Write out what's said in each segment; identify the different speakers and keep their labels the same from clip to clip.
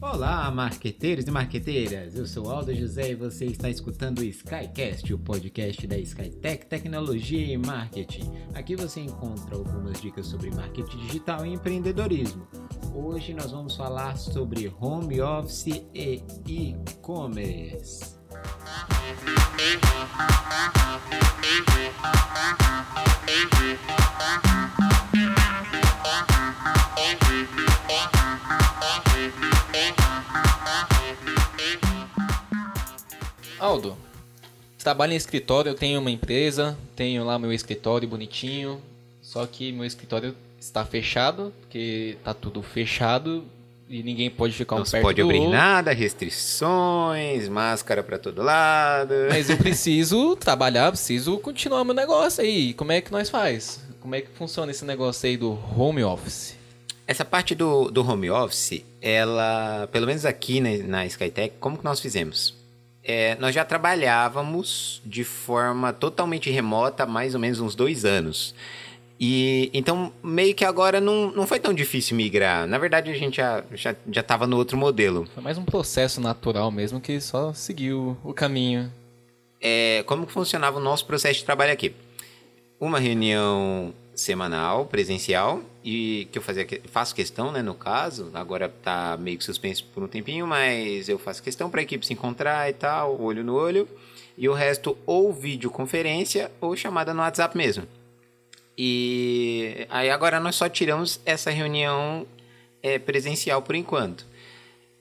Speaker 1: Olá, marqueteiros e marqueteiras! Eu sou Aldo José e você está escutando o Skycast, o podcast da Skytech Tecnologia e Marketing. Aqui você encontra algumas dicas sobre marketing digital e empreendedorismo. Hoje nós vamos falar sobre home office e e-commerce.
Speaker 2: Aldo, trabalho em escritório, eu tenho uma empresa, tenho lá meu escritório bonitinho, só que meu escritório está fechado, porque tá tudo fechado e ninguém pode ficar um
Speaker 1: Não se
Speaker 2: perto
Speaker 1: pode
Speaker 2: do
Speaker 1: abrir
Speaker 2: outro.
Speaker 1: nada, restrições, máscara pra todo lado.
Speaker 2: Mas eu preciso trabalhar, preciso continuar meu negócio aí. Como é que nós faz? Como é que funciona esse negócio aí do home office?
Speaker 1: Essa parte do, do home office, ela, pelo menos aqui na, na Skytech, como que nós fizemos? É, nós já trabalhávamos de forma totalmente remota há mais ou menos uns dois anos. E então, meio que agora não, não foi tão difícil migrar. Na verdade, a gente já já já estava no outro modelo.
Speaker 2: Foi mais um processo natural mesmo que só seguiu o caminho.
Speaker 1: É, como que funcionava o nosso processo de trabalho aqui? Uma reunião semanal, presencial, e que eu fazia, faço questão, né, no caso, agora tá meio que suspenso por um tempinho, mas eu faço questão para a equipe se encontrar e tal, olho no olho, e o resto ou videoconferência ou chamada no WhatsApp mesmo. E aí agora nós só tiramos essa reunião é, presencial por enquanto.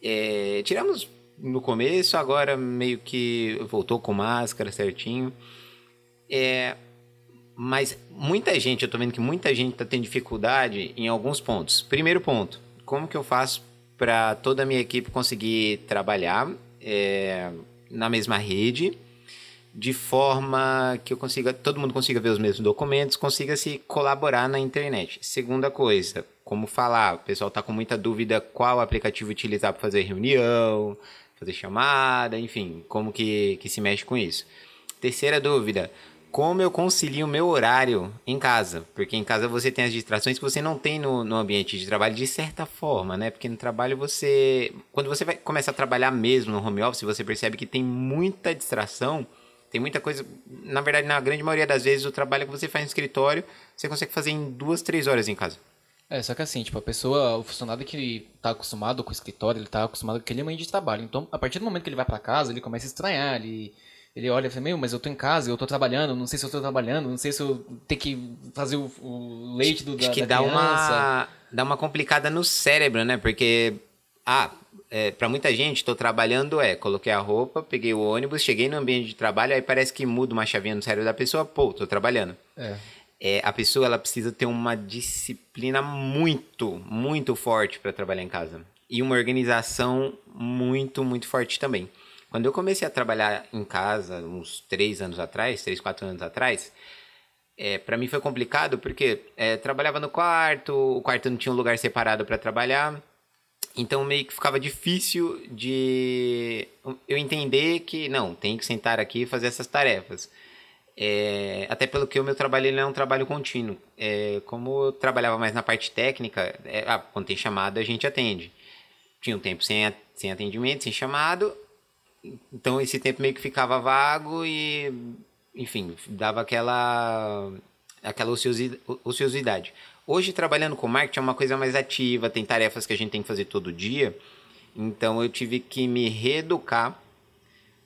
Speaker 1: É, tiramos no começo, agora meio que voltou com máscara certinho. É, mas muita gente, eu tô vendo que muita gente tá tendo dificuldade em alguns pontos. Primeiro ponto, como que eu faço para toda a minha equipe conseguir trabalhar é, na mesma rede, de forma que eu consiga, todo mundo consiga ver os mesmos documentos, consiga se colaborar na internet. Segunda coisa, como falar, o pessoal tá com muita dúvida qual aplicativo utilizar para fazer reunião, fazer chamada, enfim, como que, que se mexe com isso. Terceira dúvida, como eu concilio o meu horário em casa? Porque em casa você tem as distrações que você não tem no, no ambiente de trabalho de certa forma, né? Porque no trabalho você. Quando você vai começar a trabalhar mesmo no home office, você percebe que tem muita distração, tem muita coisa. Na verdade, na grande maioria das vezes, o trabalho que você faz no escritório, você consegue fazer em duas, três horas em casa.
Speaker 2: É, só que assim, tipo, a pessoa, o funcionário que tá acostumado com o escritório, ele tá acostumado com aquele ambiente de trabalho. Então, a partir do momento que ele vai pra casa, ele começa a estranhar, ele, ele olha e fala, meu, mas eu tô em casa, eu tô trabalhando, não sei se eu tô trabalhando, não sei se eu tenho que fazer o, o leite do, da,
Speaker 1: Acho que
Speaker 2: da
Speaker 1: dá
Speaker 2: criança.
Speaker 1: uma, dá uma complicada no cérebro, né? Porque, ah, é, para muita gente, tô trabalhando, é, coloquei a roupa, peguei o ônibus, cheguei no ambiente de trabalho, aí parece que muda uma chavinha no cérebro da pessoa, pô, tô trabalhando.
Speaker 2: É.
Speaker 1: É, a pessoa, ela precisa ter uma disciplina muito, muito forte para trabalhar em casa. E uma organização muito, muito forte também. Quando eu comecei a trabalhar em casa, uns três anos atrás, três, quatro anos atrás, é, para mim foi complicado porque é, trabalhava no quarto, o quarto não tinha um lugar separado para trabalhar, então meio que ficava difícil de eu entender que não, tem que sentar aqui e fazer essas tarefas. É, até pelo que o meu trabalho ele é um trabalho contínuo. É, como eu trabalhava mais na parte técnica, é, ah, quando tem chamada a gente atende. Tinha um tempo sem, sem atendimento, sem chamado, então esse tempo meio que ficava vago e, enfim, dava aquela, aquela ociosi- ociosidade. Hoje, trabalhando com marketing, é uma coisa mais ativa, tem tarefas que a gente tem que fazer todo dia, então eu tive que me reeducar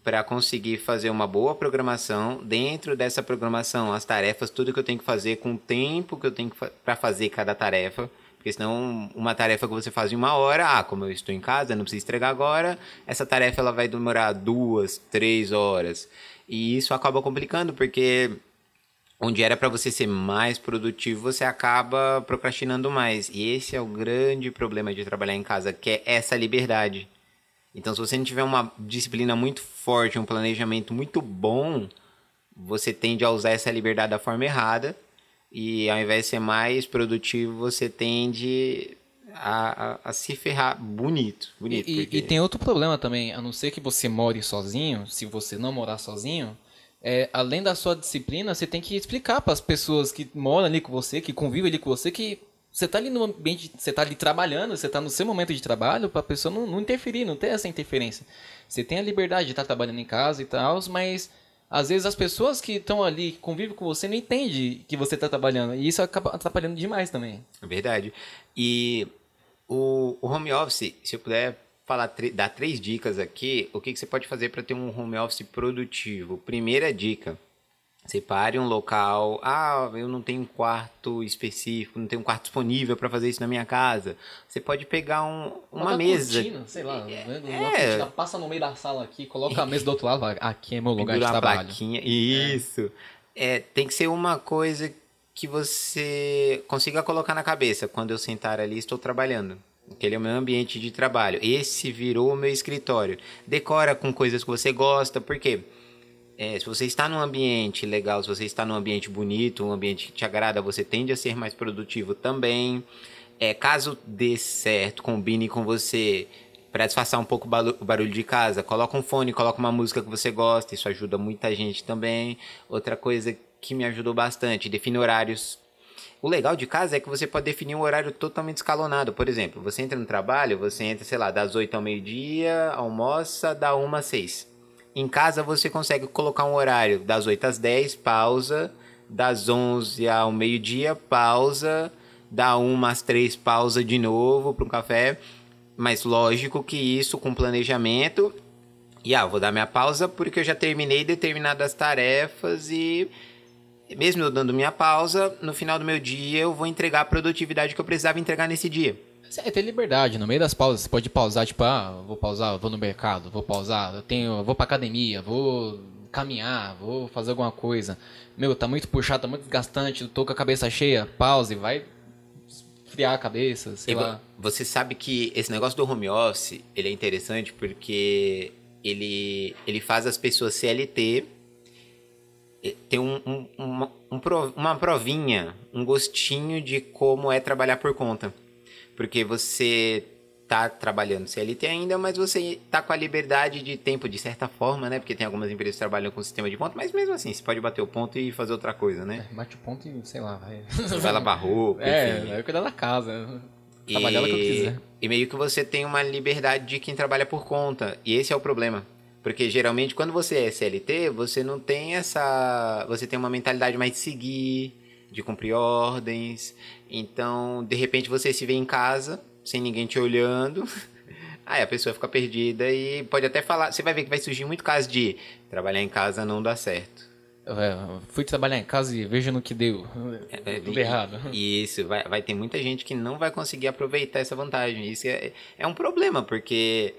Speaker 1: para conseguir fazer uma boa programação. Dentro dessa programação, as tarefas, tudo que eu tenho que fazer com o tempo que eu tenho para fazer cada tarefa. Porque senão, uma tarefa que você faz em uma hora, ah, como eu estou em casa, não preciso entregar agora, essa tarefa ela vai demorar duas, três horas. E isso acaba complicando, porque onde era para você ser mais produtivo, você acaba procrastinando mais. E esse é o grande problema de trabalhar em casa, que é essa liberdade. Então, se você não tiver uma disciplina muito forte, um planejamento muito bom, você tende a usar essa liberdade da forma errada. E ao invés de ser mais produtivo, você tende a, a, a se ferrar bonito. bonito
Speaker 2: E,
Speaker 1: porque...
Speaker 2: e tem outro problema também, a não ser que você more sozinho, se você não morar sozinho, é, além da sua disciplina, você tem que explicar para as pessoas que moram ali com você, que convivem ali com você, que você tá ali no ambiente, você tá ali trabalhando, você tá no seu momento de trabalho, para a pessoa não, não interferir, não ter essa interferência. Você tem a liberdade de estar trabalhando em casa e tal, mas às vezes as pessoas que estão ali, que convivem com você, não entendem que você está trabalhando. E isso acaba atrapalhando demais também.
Speaker 1: Verdade. E o, o home office, se eu puder falar, dar três dicas aqui, o que, que você pode fazer para ter um home office produtivo? Primeira dica. Separe um local. Ah, eu não tenho um quarto específico, não tenho um quarto disponível para fazer isso na minha casa. Você pode pegar um, uma mesa.
Speaker 2: Cortina, sei lá, é, é. passa no meio da sala aqui, coloca a mesa do outro lado, aqui é meu lugar de trabalho.
Speaker 1: Isso. É. é, tem que ser uma coisa que você consiga colocar na cabeça. Quando eu sentar ali, estou trabalhando. Aquele é o meu ambiente de trabalho. Esse virou o meu escritório. Decora com coisas que você gosta, porque é, se você está num ambiente legal, se você está num ambiente bonito, um ambiente que te agrada, você tende a ser mais produtivo também. É, caso dê certo, combine com você para disfarçar um pouco o barulho de casa, coloca um fone, coloca uma música que você gosta, isso ajuda muita gente também. Outra coisa que me ajudou bastante. Define horários. O legal de casa é que você pode definir um horário totalmente escalonado. Por exemplo, você entra no trabalho, você entra, sei lá, das 8 ao meio-dia, almoça, da 1 às 6. Em casa você consegue colocar um horário das 8 às 10, pausa, das 11 ao meio-dia, pausa, da 1 às 3, pausa de novo para um café. Mas lógico que isso com planejamento. E ah, vou dar minha pausa porque eu já terminei determinadas tarefas e mesmo eu dando minha pausa, no final do meu dia eu vou entregar a produtividade que eu precisava entregar nesse dia.
Speaker 2: É ter liberdade, no meio das pausas, você pode pausar, tipo, ah, vou pausar, vou no mercado, vou pausar, eu tenho, vou pra academia, vou caminhar, vou fazer alguma coisa. Meu, tá muito puxado, tá muito desgastante, tô com a cabeça cheia, pause, vai friar a cabeça, sei e lá.
Speaker 1: Você sabe que esse negócio do home office, ele é interessante porque ele, ele faz as pessoas CLT tem um, um, uma, um, uma provinha, um gostinho de como é trabalhar por conta. Porque você tá trabalhando CLT ainda, mas você tá com a liberdade de tempo de certa forma, né? Porque tem algumas empresas que trabalham com sistema de ponto, mas mesmo assim, você pode bater o ponto e fazer outra coisa, né?
Speaker 2: É, bate o ponto e, sei lá, vai.
Speaker 1: Vai lavar roupa,
Speaker 2: É, vai cuidar da casa. Trabalhar e... que eu quiser.
Speaker 1: E meio que você tem uma liberdade de quem trabalha por conta. E esse é o problema. Porque geralmente quando você é CLT, você não tem essa. Você tem uma mentalidade mais de seguir, de cumprir ordens. Então, de repente você se vê em casa, sem ninguém te olhando. Aí a pessoa fica perdida e pode até falar. Você vai ver que vai surgir muito caso de trabalhar em casa não dá certo.
Speaker 2: É, fui trabalhar em casa e veja no que deu. É, é Tudo errado.
Speaker 1: Isso, vai, vai ter muita gente que não vai conseguir aproveitar essa vantagem. Isso é, é um problema, porque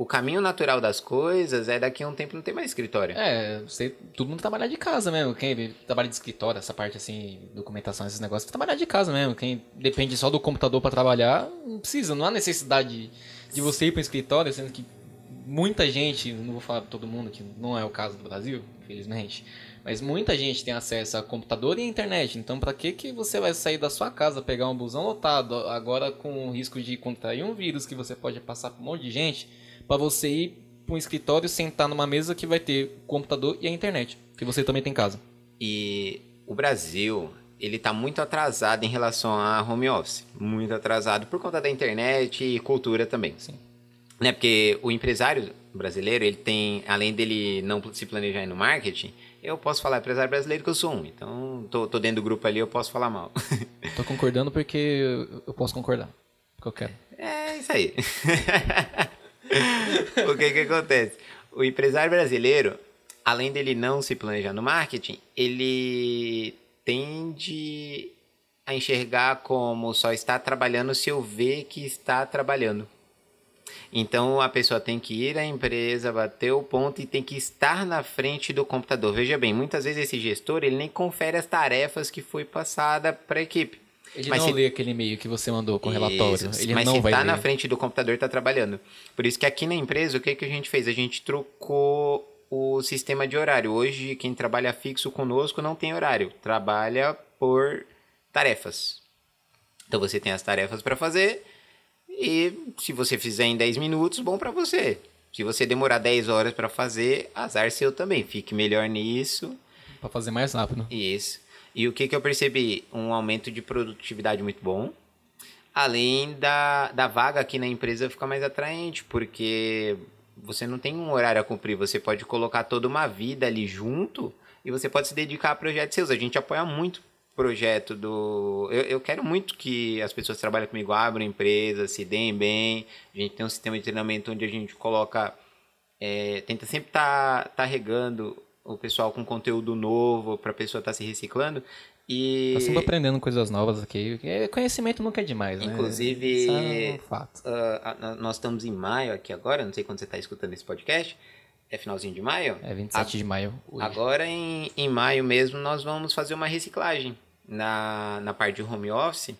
Speaker 1: o caminho natural das coisas é daqui a um tempo não ter mais escritório.
Speaker 2: É, você, todo mundo trabalhar de casa mesmo. Quem trabalha de escritório, essa parte assim, documentação, esses negócios, trabalhar de casa mesmo. Quem depende só do computador para trabalhar, não precisa, não há necessidade de você ir para escritório, sendo que muita gente, não vou falar todo mundo, que não é o caso do Brasil, infelizmente, mas muita gente tem acesso a computador e internet. Então, para que que você vai sair da sua casa, pegar um busão lotado, agora com o risco de contrair um vírus que você pode passar para um monte de gente? Para você ir para um escritório, sentar numa mesa que vai ter o computador e a internet, que você também tem em casa.
Speaker 1: E o Brasil, ele está muito atrasado em relação a home office, muito atrasado por conta da internet e cultura também.
Speaker 2: Sim.
Speaker 1: Né? Porque o empresário brasileiro, ele tem, além dele não se planejar no marketing, eu posso falar empresário brasileiro que eu sou um. Então, tô, tô dentro do grupo ali, eu posso falar mal.
Speaker 2: tô concordando porque eu posso concordar. Porque eu quero.
Speaker 1: É, isso aí. o que que acontece? O empresário brasileiro, além dele não se planejar no marketing, ele tende a enxergar como só está trabalhando se eu ver que está trabalhando. Então a pessoa tem que ir à empresa, bater o ponto e tem que estar na frente do computador. Veja bem, muitas vezes esse gestor ele nem confere as tarefas que foi passada para a equipe.
Speaker 2: Ele mas não se... lê aquele e-mail que você mandou com o relatório. Ele
Speaker 1: mas
Speaker 2: não
Speaker 1: se
Speaker 2: vai
Speaker 1: tá
Speaker 2: ler.
Speaker 1: na frente do computador, está trabalhando. Por isso que aqui na empresa, o que, que a gente fez? A gente trocou o sistema de horário. Hoje, quem trabalha fixo conosco não tem horário. Trabalha por tarefas. Então, você tem as tarefas para fazer E se você fizer em 10 minutos, bom para você. Se você demorar 10 horas para fazer, azar seu também. Fique melhor nisso.
Speaker 2: Para fazer mais rápido.
Speaker 1: Isso. E o que, que eu percebi? Um aumento de produtividade muito bom. Além da, da vaga aqui na empresa ficar mais atraente, porque você não tem um horário a cumprir, você pode colocar toda uma vida ali junto e você pode se dedicar a projetos seus. A gente apoia muito projeto do. Eu, eu quero muito que as pessoas que trabalham comigo abram empresas, se deem bem. A gente tem um sistema de treinamento onde a gente coloca. É, tenta sempre estar tá, tá regando o pessoal com conteúdo novo para a pessoa estar tá se reciclando. E...
Speaker 2: Tá sempre aprendendo coisas novas aqui. Conhecimento nunca é demais, né?
Speaker 1: Inclusive, é um fato. Uh, nós estamos em maio aqui agora, não sei quando você está escutando esse podcast. É finalzinho de maio?
Speaker 2: É 27 a... de maio.
Speaker 1: Ui. Agora, em, em maio mesmo, nós vamos fazer uma reciclagem na, na parte de home office.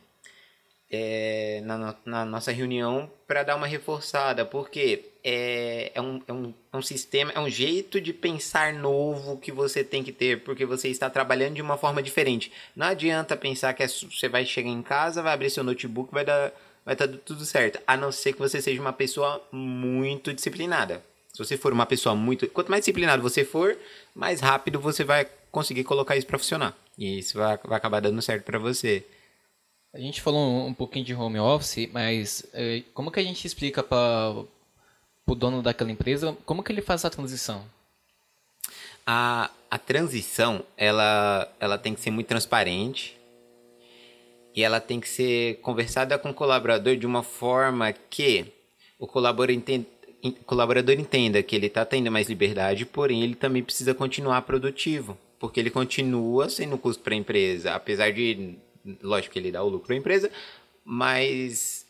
Speaker 1: É, na, na nossa reunião para dar uma reforçada, porque é, é, um, é, um, é um sistema, é um jeito de pensar novo que você tem que ter, porque você está trabalhando de uma forma diferente. Não adianta pensar que é, você vai chegar em casa, vai abrir seu notebook, vai dar vai estar tá tudo certo, a não ser que você seja uma pessoa muito disciplinada. Se você for uma pessoa muito. Quanto mais disciplinado você for, mais rápido você vai conseguir colocar isso para funcionar. E isso vai, vai acabar dando certo para você.
Speaker 2: A gente falou um pouquinho de home office, mas é, como que a gente explica para o dono daquela empresa como que ele faz essa transição?
Speaker 1: A, a transição ela, ela tem que ser muito transparente e ela tem que ser conversada com o colaborador de uma forma que o colaborador entenda colaborador entenda que ele está tendo mais liberdade, porém ele também precisa continuar produtivo, porque ele continua sendo custo para a empresa, apesar de, lógico que ele dá o lucro à empresa, mas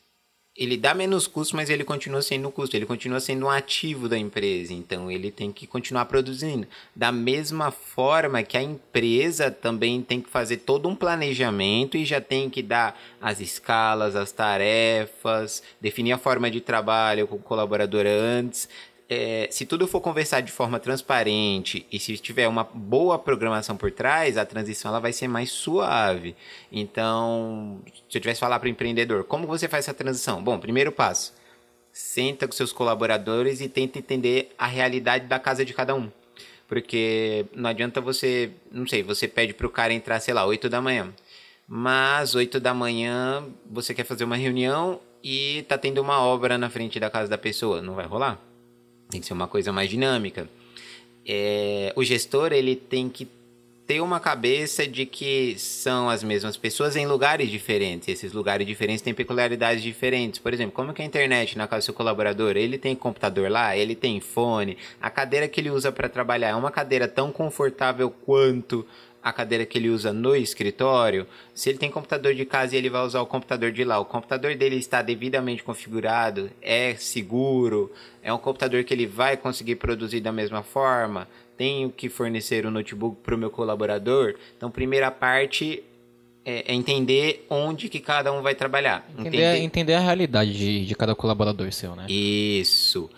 Speaker 1: ele dá menos custo, mas ele continua sendo custo, ele continua sendo um ativo da empresa, então ele tem que continuar produzindo. Da mesma forma que a empresa também tem que fazer todo um planejamento e já tem que dar as escalas, as tarefas, definir a forma de trabalho com o colaborador antes, é, se tudo for conversar de forma transparente e se tiver uma boa programação por trás, a transição ela vai ser mais suave. Então, se eu tivesse falar para o empreendedor, como você faz essa transição? Bom, primeiro passo, senta com seus colaboradores e tenta entender a realidade da casa de cada um. Porque não adianta você, não sei, você pede para o cara entrar, sei lá, 8 da manhã. Mas 8 da manhã você quer fazer uma reunião e tá tendo uma obra na frente da casa da pessoa. Não vai rolar? Tem que ser uma coisa mais dinâmica. É, o gestor ele tem que ter uma cabeça de que são as mesmas pessoas em lugares diferentes. Esses lugares diferentes têm peculiaridades diferentes. Por exemplo, como que a internet na casa do seu colaborador? Ele tem computador lá, ele tem fone. A cadeira que ele usa para trabalhar é uma cadeira tão confortável quanto a cadeira que ele usa no escritório, se ele tem computador de casa e ele vai usar o computador de lá, o computador dele está devidamente configurado, é seguro, é um computador que ele vai conseguir produzir da mesma forma, tenho que fornecer o um notebook para o meu colaborador. Então, primeira parte é, é, entender onde que cada um vai trabalhar.
Speaker 2: Entender, entender... entender a realidade de, de cada colaborador seu, né?
Speaker 1: Isso.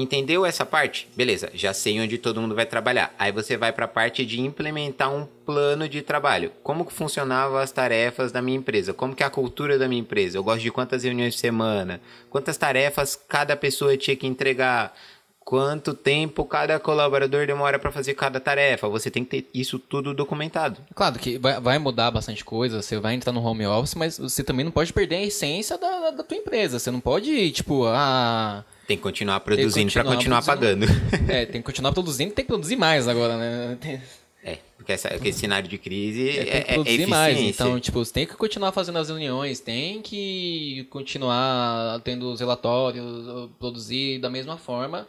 Speaker 1: Entendeu essa parte? Beleza, já sei onde todo mundo vai trabalhar. Aí você vai para a parte de implementar um plano de trabalho. Como que funcionavam as tarefas da minha empresa? Como que é a cultura da minha empresa? Eu gosto de quantas reuniões por semana? Quantas tarefas cada pessoa tinha que entregar? Quanto tempo cada colaborador demora para fazer cada tarefa? Você tem que ter isso tudo documentado.
Speaker 2: Claro que vai, mudar bastante coisa, você vai entrar no home office, mas você também não pode perder a essência da, da tua empresa. Você não pode, tipo, ah
Speaker 1: tem que continuar produzindo para continuar pagando.
Speaker 2: É, tem que continuar produzindo e tem que produzir mais agora, né? Tem...
Speaker 1: É, porque essa, aquele cenário de crise é,
Speaker 2: tem que é, é produzir é mais. Então, tipo, você tem que continuar fazendo as reuniões, tem que continuar tendo os relatórios, produzir da mesma forma,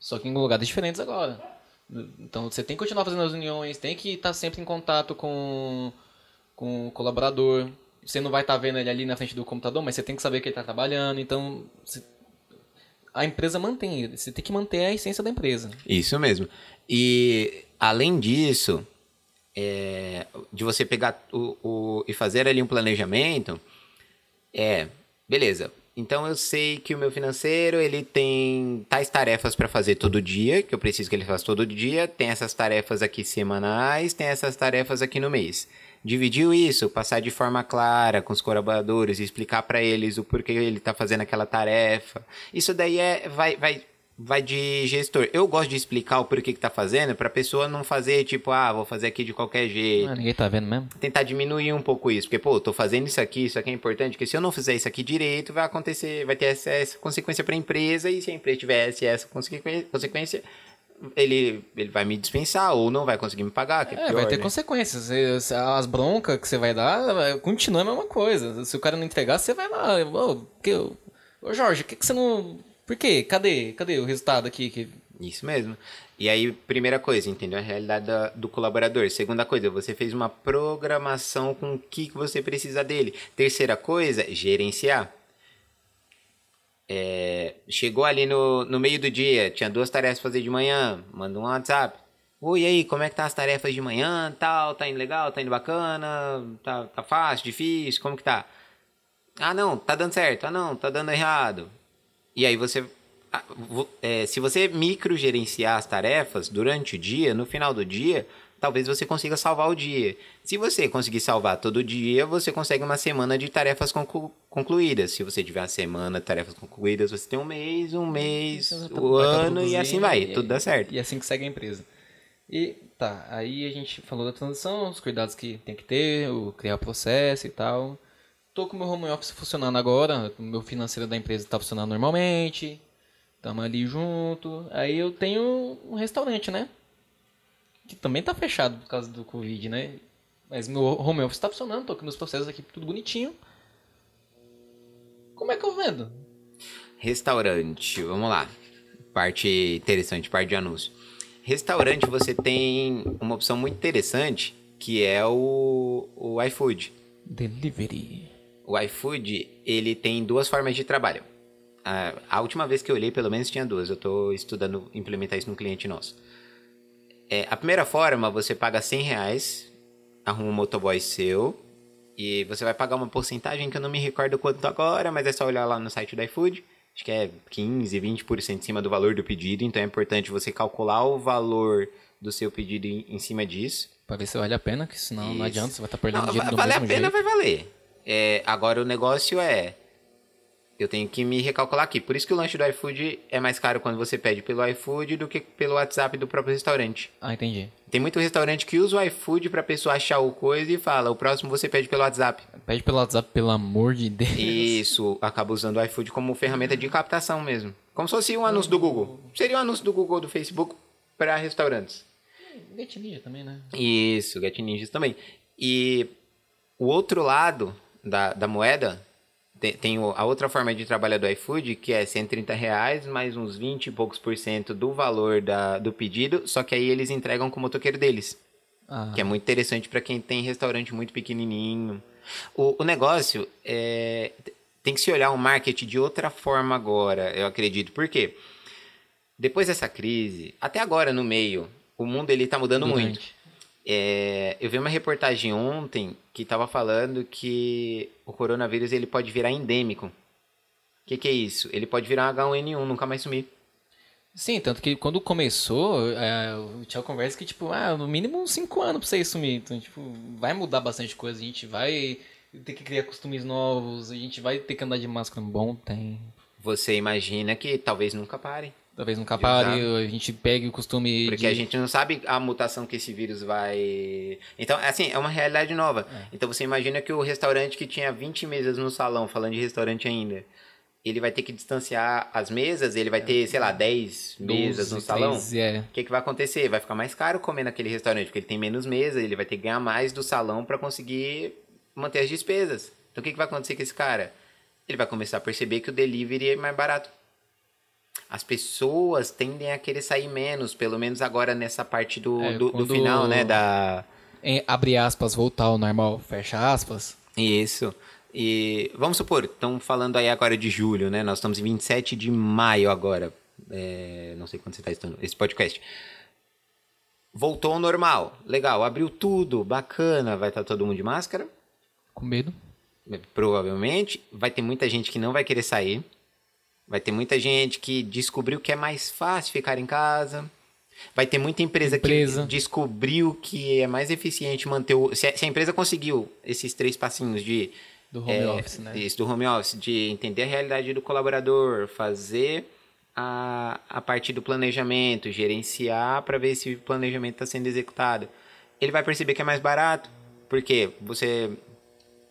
Speaker 2: só que em lugares diferentes agora. Então, você tem que continuar fazendo as reuniões, tem que estar sempre em contato com, com o colaborador. Você não vai estar vendo ele ali na frente do computador, mas você tem que saber que ele está trabalhando. Então, você a empresa mantém. Você tem que manter a essência da empresa.
Speaker 1: Isso mesmo. E além disso, é, de você pegar o, o, e fazer ali um planejamento, é, beleza. Então eu sei que o meu financeiro ele tem tais tarefas para fazer todo dia, que eu preciso que ele faça todo dia. Tem essas tarefas aqui semanais, tem essas tarefas aqui no mês. Dividiu isso, passar de forma clara com os colaboradores, explicar para eles o porquê ele está fazendo aquela tarefa. Isso daí é vai, vai vai de gestor. Eu gosto de explicar o porquê que tá fazendo pra pessoa não fazer tipo, ah, vou fazer aqui de qualquer jeito.
Speaker 2: Ah, ninguém tá vendo mesmo.
Speaker 1: Tentar diminuir um pouco isso, porque pô, tô fazendo isso aqui, isso aqui é importante, porque se eu não fizer isso aqui direito, vai acontecer, vai ter essa, essa consequência pra empresa e se a empresa tivesse essa consequência, ele, ele vai me dispensar ou não vai conseguir me pagar. É,
Speaker 2: é
Speaker 1: pior,
Speaker 2: vai ter
Speaker 1: né?
Speaker 2: consequências. As broncas que você vai dar continua a mesma coisa. Se o cara não entregar, você vai lá. Ô, que, ô Jorge, o que, que você não por quê? Cadê? Cadê o resultado aqui? Que...
Speaker 1: Isso mesmo. E aí, primeira coisa, entendeu a realidade da, do colaborador. Segunda coisa, você fez uma programação com o que, que você precisa dele. Terceira coisa, gerenciar. É, chegou ali no, no meio do dia, tinha duas tarefas pra fazer de manhã, manda um WhatsApp. Oi, e aí, como é que tá as tarefas de manhã, tal, tá indo legal, tá indo bacana, tá, tá fácil, difícil, como que tá? Ah, não, tá dando certo, ah, não, tá dando errado. E aí você. É, se você microgerenciar as tarefas durante o dia, no final do dia, talvez você consiga salvar o dia. Se você conseguir salvar todo dia, você consegue uma semana de tarefas conclu concluídas. Se você tiver uma semana de tarefas concluídas, você tem um mês, um mês, o ano e assim vai, e, tudo dá certo.
Speaker 2: E assim que segue a empresa. E tá, aí a gente falou da transição, os cuidados que tem que ter, o criar processo e tal tô com o meu home office funcionando agora, o meu financeiro da empresa está funcionando normalmente, estamos ali junto. Aí eu tenho um restaurante, né? Que também tá fechado por causa do Covid, né? Mas meu home office está funcionando, tô com meus processos aqui tudo bonitinho. Como é que eu vendo?
Speaker 1: Restaurante, vamos lá. Parte interessante, parte de anúncio. Restaurante você tem uma opção muito interessante que é o, o iFood.
Speaker 2: Delivery
Speaker 1: o iFood, ele tem duas formas de trabalho. A, a, última vez que eu olhei, pelo menos tinha duas. Eu estou estudando implementar isso no cliente nosso. É, a primeira forma, você paga 100 reais, arruma um motoboy seu, e você vai pagar uma porcentagem que eu não me recordo quanto agora, mas é só olhar lá no site do iFood. Acho que é 15, 20% em cima do valor do pedido, então é importante você calcular o valor do seu pedido em, cima disso.
Speaker 2: Para ver se vale a pena, que senão isso. não adianta, você vai estar tá perdendo não, dinheiro do
Speaker 1: Vale
Speaker 2: a
Speaker 1: pena,
Speaker 2: jeito.
Speaker 1: vai valer. É, agora o negócio é. Eu tenho que me recalcular aqui. Por isso que o lanche do iFood é mais caro quando você pede pelo iFood do que pelo WhatsApp do próprio restaurante.
Speaker 2: Ah, entendi.
Speaker 1: Tem muito restaurante que usa o iFood pra pessoa achar o coisa e fala: o próximo você pede pelo WhatsApp.
Speaker 2: Pede pelo WhatsApp, pelo amor de Deus.
Speaker 1: Isso, acaba usando o iFood como ferramenta de captação mesmo. Como se fosse um anúncio do Google. Seria um anúncio do Google do Facebook para restaurantes.
Speaker 2: Get Ninja também, né?
Speaker 1: Isso, Get Ninjas também. E o outro lado da, da moeda, tem, tem, a outra forma de trabalhar do iFood, que é 130 reais, mais uns 20 e poucos por cento do valor da, do pedido, só que aí eles entregam com o motoqueiro deles. Ah. Que é muito interessante para quem tem restaurante muito pequenininho. O, o negócio é, tem que se olhar o marketing de outra forma agora, eu acredito. Por quê? Depois dessa crise, até agora no meio, o mundo ele tá mudando Durante. muito. É, eu vi uma reportagem ontem que estava falando que o coronavírus ele pode virar endêmico. O que, que, é isso? Ele pode virar um H1N1, nunca mais sumir.
Speaker 2: Sim, tanto que quando começou, é, o Tchau conversa que, tipo, ah, no mínimo uns 5 anos pra você sumir. Então, tipo, vai mudar bastante coisa. A gente vai ter que criar costumes novos, a gente vai ter que andar de máscara um bom tempo.
Speaker 1: Você imagina que talvez nunca pare.
Speaker 2: Talvez nunca pare, a gente pegue o costume
Speaker 1: Porque
Speaker 2: de...
Speaker 1: a gente não sabe a mutação que esse vírus vai... Então, assim, é uma realidade nova. É. Então, você imagina que o restaurante que tinha 20 mesas no salão, falando de restaurante ainda, ele vai ter que distanciar as mesas, ele vai ter, sei lá, 10 mesas no salão. 13, é. O que, que vai acontecer? Vai ficar mais caro comer naquele restaurante, porque ele tem menos mesas, ele vai ter que ganhar mais do salão para conseguir manter as despesas. Então, o que, que vai acontecer com esse cara? Ele vai começar a perceber que o delivery é mais barato as pessoas tendem a querer sair menos, pelo menos agora nessa parte do, é, do, do, final, né? Da...
Speaker 2: Em, abre aspas, voltar ao normal, fecha aspas.
Speaker 1: Isso. E vamos supor, estão falando aí agora de julho, né? Nós estamos em 27 de maio agora. É, não sei quando você está estudando esse podcast. Voltou ao normal. Legal, abriu tudo, bacana. Vai estar tá todo mundo de máscara?
Speaker 2: Com medo.
Speaker 1: Provavelmente. Vai ter muita gente que não vai querer sair. Vai ter muita gente que descobriu que é mais fácil ficar em casa. Vai ter muita empresa,
Speaker 2: Empresa.
Speaker 1: que descobriu que é mais eficiente manter o. Se a, empresa conseguiu esses três passinhos de.
Speaker 2: Do home
Speaker 1: é,
Speaker 2: office, né?
Speaker 1: Isso, do home office, de entender a realidade do colaborador, fazer a, a parte do planejamento, gerenciar para ver se o planejamento está sendo executado. Ele vai perceber que é mais barato, porque você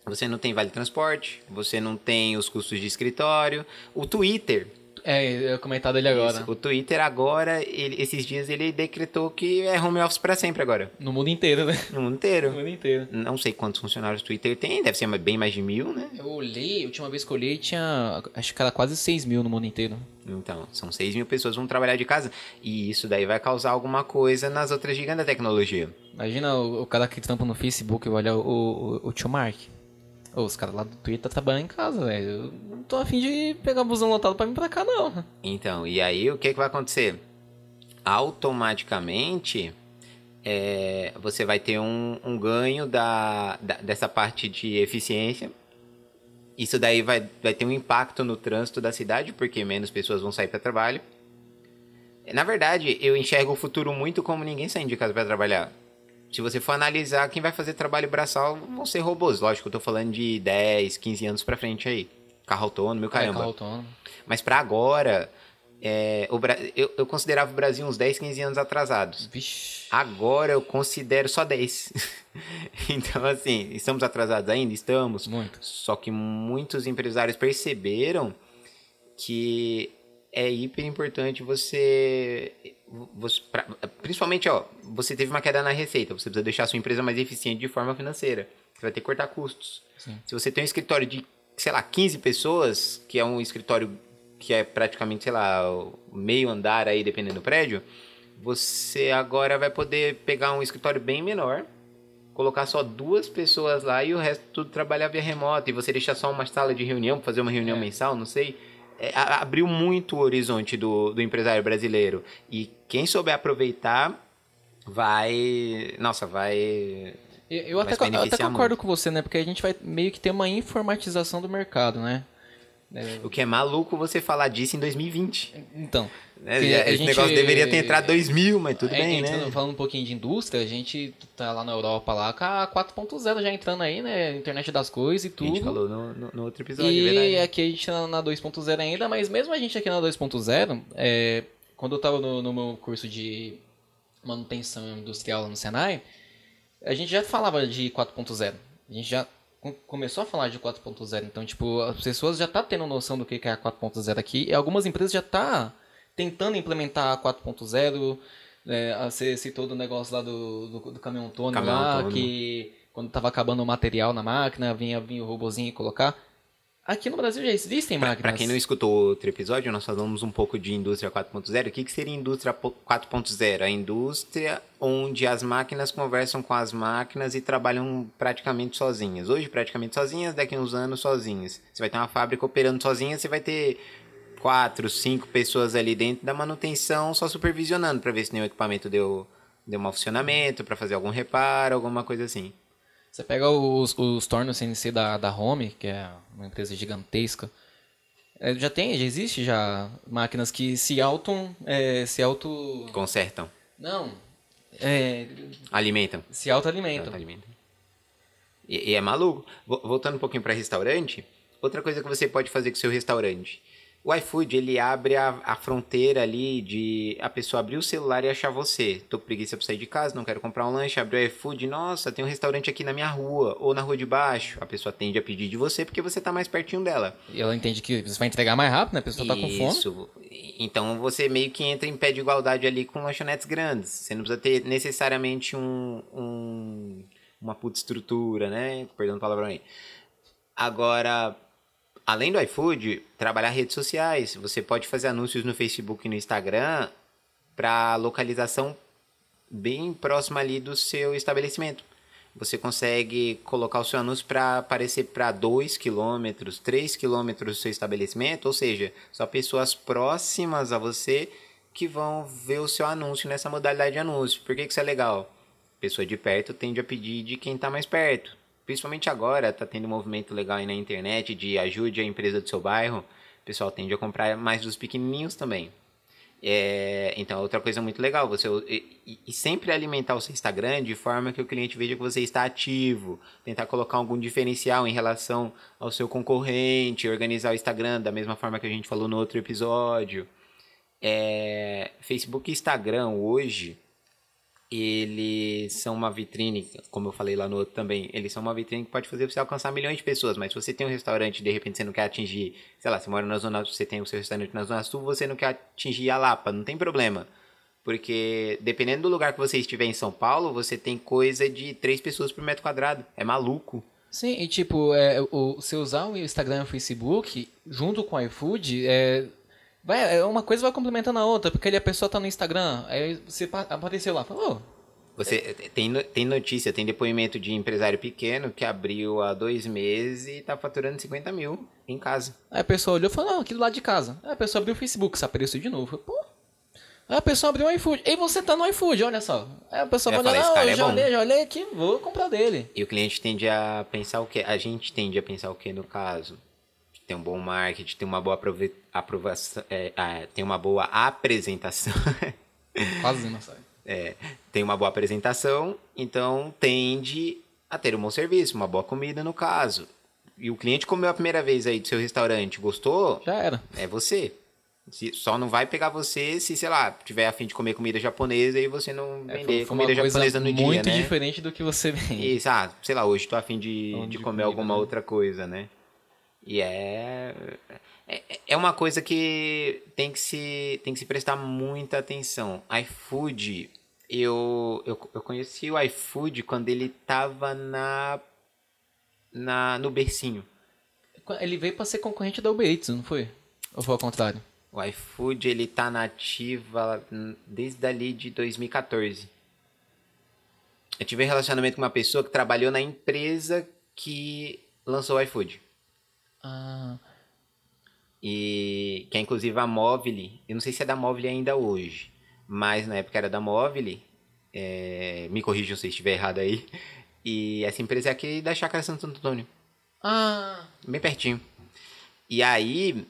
Speaker 1: você não tem vale transporte, você não tem os custos de escritório. O Twitter,
Speaker 2: É, eu ia comentar dele agora.
Speaker 1: isso, o Twitter agora, ele- esses dias ele decretou que é home office para sempre agora,
Speaker 2: No mundo inteiro, né?
Speaker 1: no mundo
Speaker 2: No
Speaker 1: inteiro.
Speaker 2: mundo inteiro.
Speaker 1: Não sei quantos funcionários o Twitter tem, deve ser bem mais de mil, né?
Speaker 2: Eu olhei, a última vez que eu olhei tinha, acho que era quase 6 mil no mundo inteiro.
Speaker 1: Então, são 6 mil pessoas que vão trabalhar de casa. E isso daí vai causar alguma coisa nas outras gigantes da tecnologia.
Speaker 2: Imagina o, o cara que trampa no Facebook, olha o, o, o tio Mark. Os caras lá do Twitter trabalhando em casa, velho. Eu não tô afim de pegar busão lotado pra vir pra cá, não.
Speaker 1: Então, e aí o que, que vai acontecer? Automaticamente, é, você vai ter um, um ganho da, da- dessa parte de eficiência. Isso daí vai, vai ter um impacto no trânsito da cidade, porque menos pessoas vão sair para trabalho. Na verdade, eu enxergo o futuro muito como ninguém saindo de casa para trabalhar. Se você for analisar, quem vai fazer trabalho braçal vão ser robôs. Lógico, eu tô falando de 10, 15 anos para frente aí. Carro autônomo, e o caramba.
Speaker 2: É, carro autônomo.
Speaker 1: Mas pra agora, é, o Bra- eu, eu considerava o Brasil uns 10, 15 anos atrasados.
Speaker 2: Vixe.
Speaker 1: Agora eu considero só 10. então, assim, estamos atrasados ainda? Estamos.
Speaker 2: Muito.
Speaker 1: Só que muitos empresários perceberam que é hiper importante você, você pra- principalmente ó, você teve uma queda na receita, você precisa deixar a sua empresa mais eficiente de forma financeira. Você vai ter que cortar custos.
Speaker 2: Sim.
Speaker 1: Se você tem um escritório de, sei lá, 15 pessoas, que é um escritório que é praticamente, sei lá, meio andar aí, dependendo do prédio, você agora vai poder pegar um escritório bem menor, colocar só duas pessoas lá e o resto tudo trabalhar via remota e você deixar só uma sala de reunião fazer uma reunião
Speaker 2: É.
Speaker 1: mensal, não sei. É, abriu muito o horizonte do, do empresário brasileiro. E quem souber aproveitar vai. Nossa, vai.
Speaker 2: Eu, eu até, eu até concordo com você, né? Porque a gente vai meio que ter uma informatização do mercado, né? É,
Speaker 1: O que é maluco você falar disso em 2020.
Speaker 2: então,
Speaker 1: né?
Speaker 2: A
Speaker 1: Esse
Speaker 2: gente-
Speaker 1: negócio deveria ter entrado 2000, mas tudo
Speaker 2: é,
Speaker 1: bem,
Speaker 2: entrando-
Speaker 1: né?
Speaker 2: Falando um pouquinho de indústria, a gente tá lá na Europa lá com a 4.0 já entrando aí, né? Internet das coisas e
Speaker 1: A
Speaker 2: tudo.
Speaker 1: gente falou no, no- no outro episódio, é
Speaker 2: E
Speaker 1: verdade.
Speaker 2: aqui a gente tá na 2.0 ainda, mas mesmo a gente aqui na 2.0, é, quando eu tava no, no meu curso de manutenção industrial lá no Senai, a gente já falava de 4.0. A gente já começou a falar de 4.0. Então, tipo, as pessoas já tá tendo noção do que é a 4.0 aqui. E algumas empresas já tá tentando implementar a 4.0. É, a- você citou do negócio lá do, do, do caminhão autônomo
Speaker 1: Caminhão
Speaker 2: lá,
Speaker 1: autônomo.
Speaker 2: que quando tava acabando o material na máquina, vinha, vinha o robozinho e colocar. Aqui no Brasil já existem máquinas.
Speaker 1: Pra quem não escutou outro episódio, nós falamos um pouco de indústria 4.0. O que, que seria indústria po- 4.0? A indústria onde as máquinas conversam com as máquinas e trabalham praticamente sozinhas. Hoje, praticamente sozinhas, daqui a uns anos, sozinhas. Você vai ter uma fábrica operando sozinha, você vai ter quatro, cinco pessoas ali dentro da manutenção só supervisionando para ver se nenhum equipamento deu, deu mau funcionamento, para fazer algum reparo, alguma coisa assim.
Speaker 2: Você pega os, os tornos CNC da, da Home, que é uma empresa gigantesca. é, já tem, já existe já máquinas que se auto. é, se auto.
Speaker 1: Consertam,
Speaker 2: Não. É,
Speaker 1: alimentam.
Speaker 2: se autoalimentam.
Speaker 1: Alimenta. E, e é maluco. Vo- Voltando um pouquinho para restaurante, outra coisa que você pode fazer com o seu restaurante. O iFood, ele abre a, a fronteira ali de a pessoa abrir o celular e achar você. Tô com preguiça pra sair de casa, não quero comprar um lanche, abriu o iFood, nossa, tem um restaurante aqui na minha rua, ou na rua de baixo. A pessoa tende a pedir de você porque você tá mais pertinho dela.
Speaker 2: E ela entende que você vai entregar mais rápido, né? A pessoa tá com fome.
Speaker 1: Isso. Então você meio que entra em pé de igualdade ali com lanchonetes grandes. Você não precisa ter necessariamente um, um- uma puta estrutura, né? Perdão o palavrão aí. Agora, além do iFood, trabalhar redes sociais. Você pode fazer anúncios no Facebook e no Instagram para localização bem próxima ali do seu estabelecimento. Você consegue colocar o seu anúncio para aparecer para 2 km, 3 km do seu estabelecimento, ou seja, só pessoas próximas a você que vão ver o seu anúncio nessa modalidade de anúncio. Por que, que isso é legal? Pessoa de perto tende a pedir de quem está mais perto. Principalmente agora, tá tendo um movimento legal aí na internet de ajude a empresa do seu bairro. O pessoal tende a comprar mais dos pequenininhos também. É, então, outra coisa muito legal, você e, e, sempre alimentar o seu Instagram de forma que o cliente veja que você está ativo, tentar colocar algum diferencial em relação ao seu concorrente, organizar o Instagram da mesma forma que a gente falou no outro episódio. É, Facebook e Instagram hoje eles são uma vitrine, como eu falei lá no outro também, eles são uma vitrine que pode fazer você alcançar milhões de pessoas, mas se você tem um restaurante e de repente você não quer atingir, sei lá, você mora na Zona Sul, você tem o seu restaurante na Zona Sul, você não quer atingir a Lapa, não tem problema. Porque dependendo do lugar que você estiver em São Paulo, você tem coisa de três pessoas por metro quadrado. É maluco.
Speaker 2: Sim, e tipo, é, o, você usar o Instagram e o Facebook junto com o iFood, é, Vai, é, uma coisa vai complementando a outra, porque ali a pessoa tá no Instagram, aí você apareceu lá, falou, oh,
Speaker 1: você tem, tem notícia, tem depoimento de empresário pequeno que abriu há dois meses e tá faturando 50 mil em casa.
Speaker 2: Aí a pessoa olhou e falou, não, aqui do lado de casa. Aí a pessoa abriu o Facebook, se apareceu de novo. Pô. Aí a pessoa abriu o iFood. E você tá no iFood, olha só. Aí a pessoa vai olhar, não, eu é já bom. olhei, já olhei aqui, vou comprar dele.
Speaker 1: E o cliente tende a pensar o quê? A gente tende a pensar o quê no caso? Tem um bom marketing, tem uma boa aprovação, é, é, tem uma boa apresentação.
Speaker 2: Quase não sai.
Speaker 1: É, tem uma boa apresentação, então tende a ter um bom serviço, uma boa comida no caso. E o cliente comeu a primeira vez aí do seu restaurante, gostou?
Speaker 2: Já era.
Speaker 1: É você. Se, só não vai pegar você se, sei lá, tiver a fim de comer comida japonesa e você não é, vender comida japonesa no dia,
Speaker 2: muito diferente do que você vende.
Speaker 1: Isso, ah, sei lá, hoje tô a fim de, de, de comer comida, alguma né? outra coisa, né? E é, é, é uma coisa que tem que se, tem que se prestar muita atenção. iFood, eu, eu, eu conheci o iFood quando ele tava na, na, no bercinho.
Speaker 2: Ele veio para ser concorrente da Uber Eats, não foi? Ou foi ao contrário?
Speaker 1: O iFood, ele tá nativa desde ali de 2014. Eu tive um relacionamento com uma pessoa que trabalhou na empresa que lançou o iFood.
Speaker 2: Ah.
Speaker 1: E que é inclusive a Móvel, eu não sei se é da Móvel ainda hoje, mas na época era da Móvel, é, me corrijam se eu estiver errado aí. E essa empresa é aqui da Chácara Santo Antônio.
Speaker 2: Ah.
Speaker 1: Bem pertinho. E aí,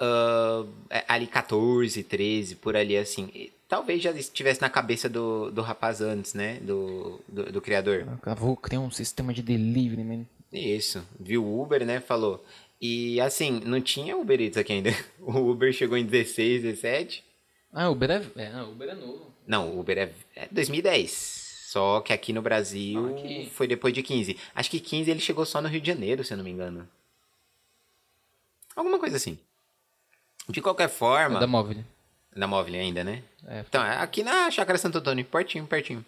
Speaker 1: uh, ali 14, 13, por ali assim. Talvez já estivesse na cabeça do, do rapaz antes, né? Do, do, do criador.
Speaker 2: Eu vou criar um sistema de delivery, man.
Speaker 1: Isso. Viu o Uber, né? Falou. E assim, não tinha Uber Eats aqui ainda. O Uber chegou em 16, 17.
Speaker 2: Ah, Uber é, é, Uber é novo.
Speaker 1: Não, Uber é, é 2010. Só que aqui no Brasil aqui. foi depois de 15. Acho que 15 ele chegou só no Rio de Janeiro, se eu não me engano. Alguma coisa assim. De qualquer forma. É
Speaker 2: da Móvel.
Speaker 1: Da Móvel ainda, né?
Speaker 2: É,
Speaker 1: então, é aqui na Chácara Santo Antônio, pertinho, pertinho.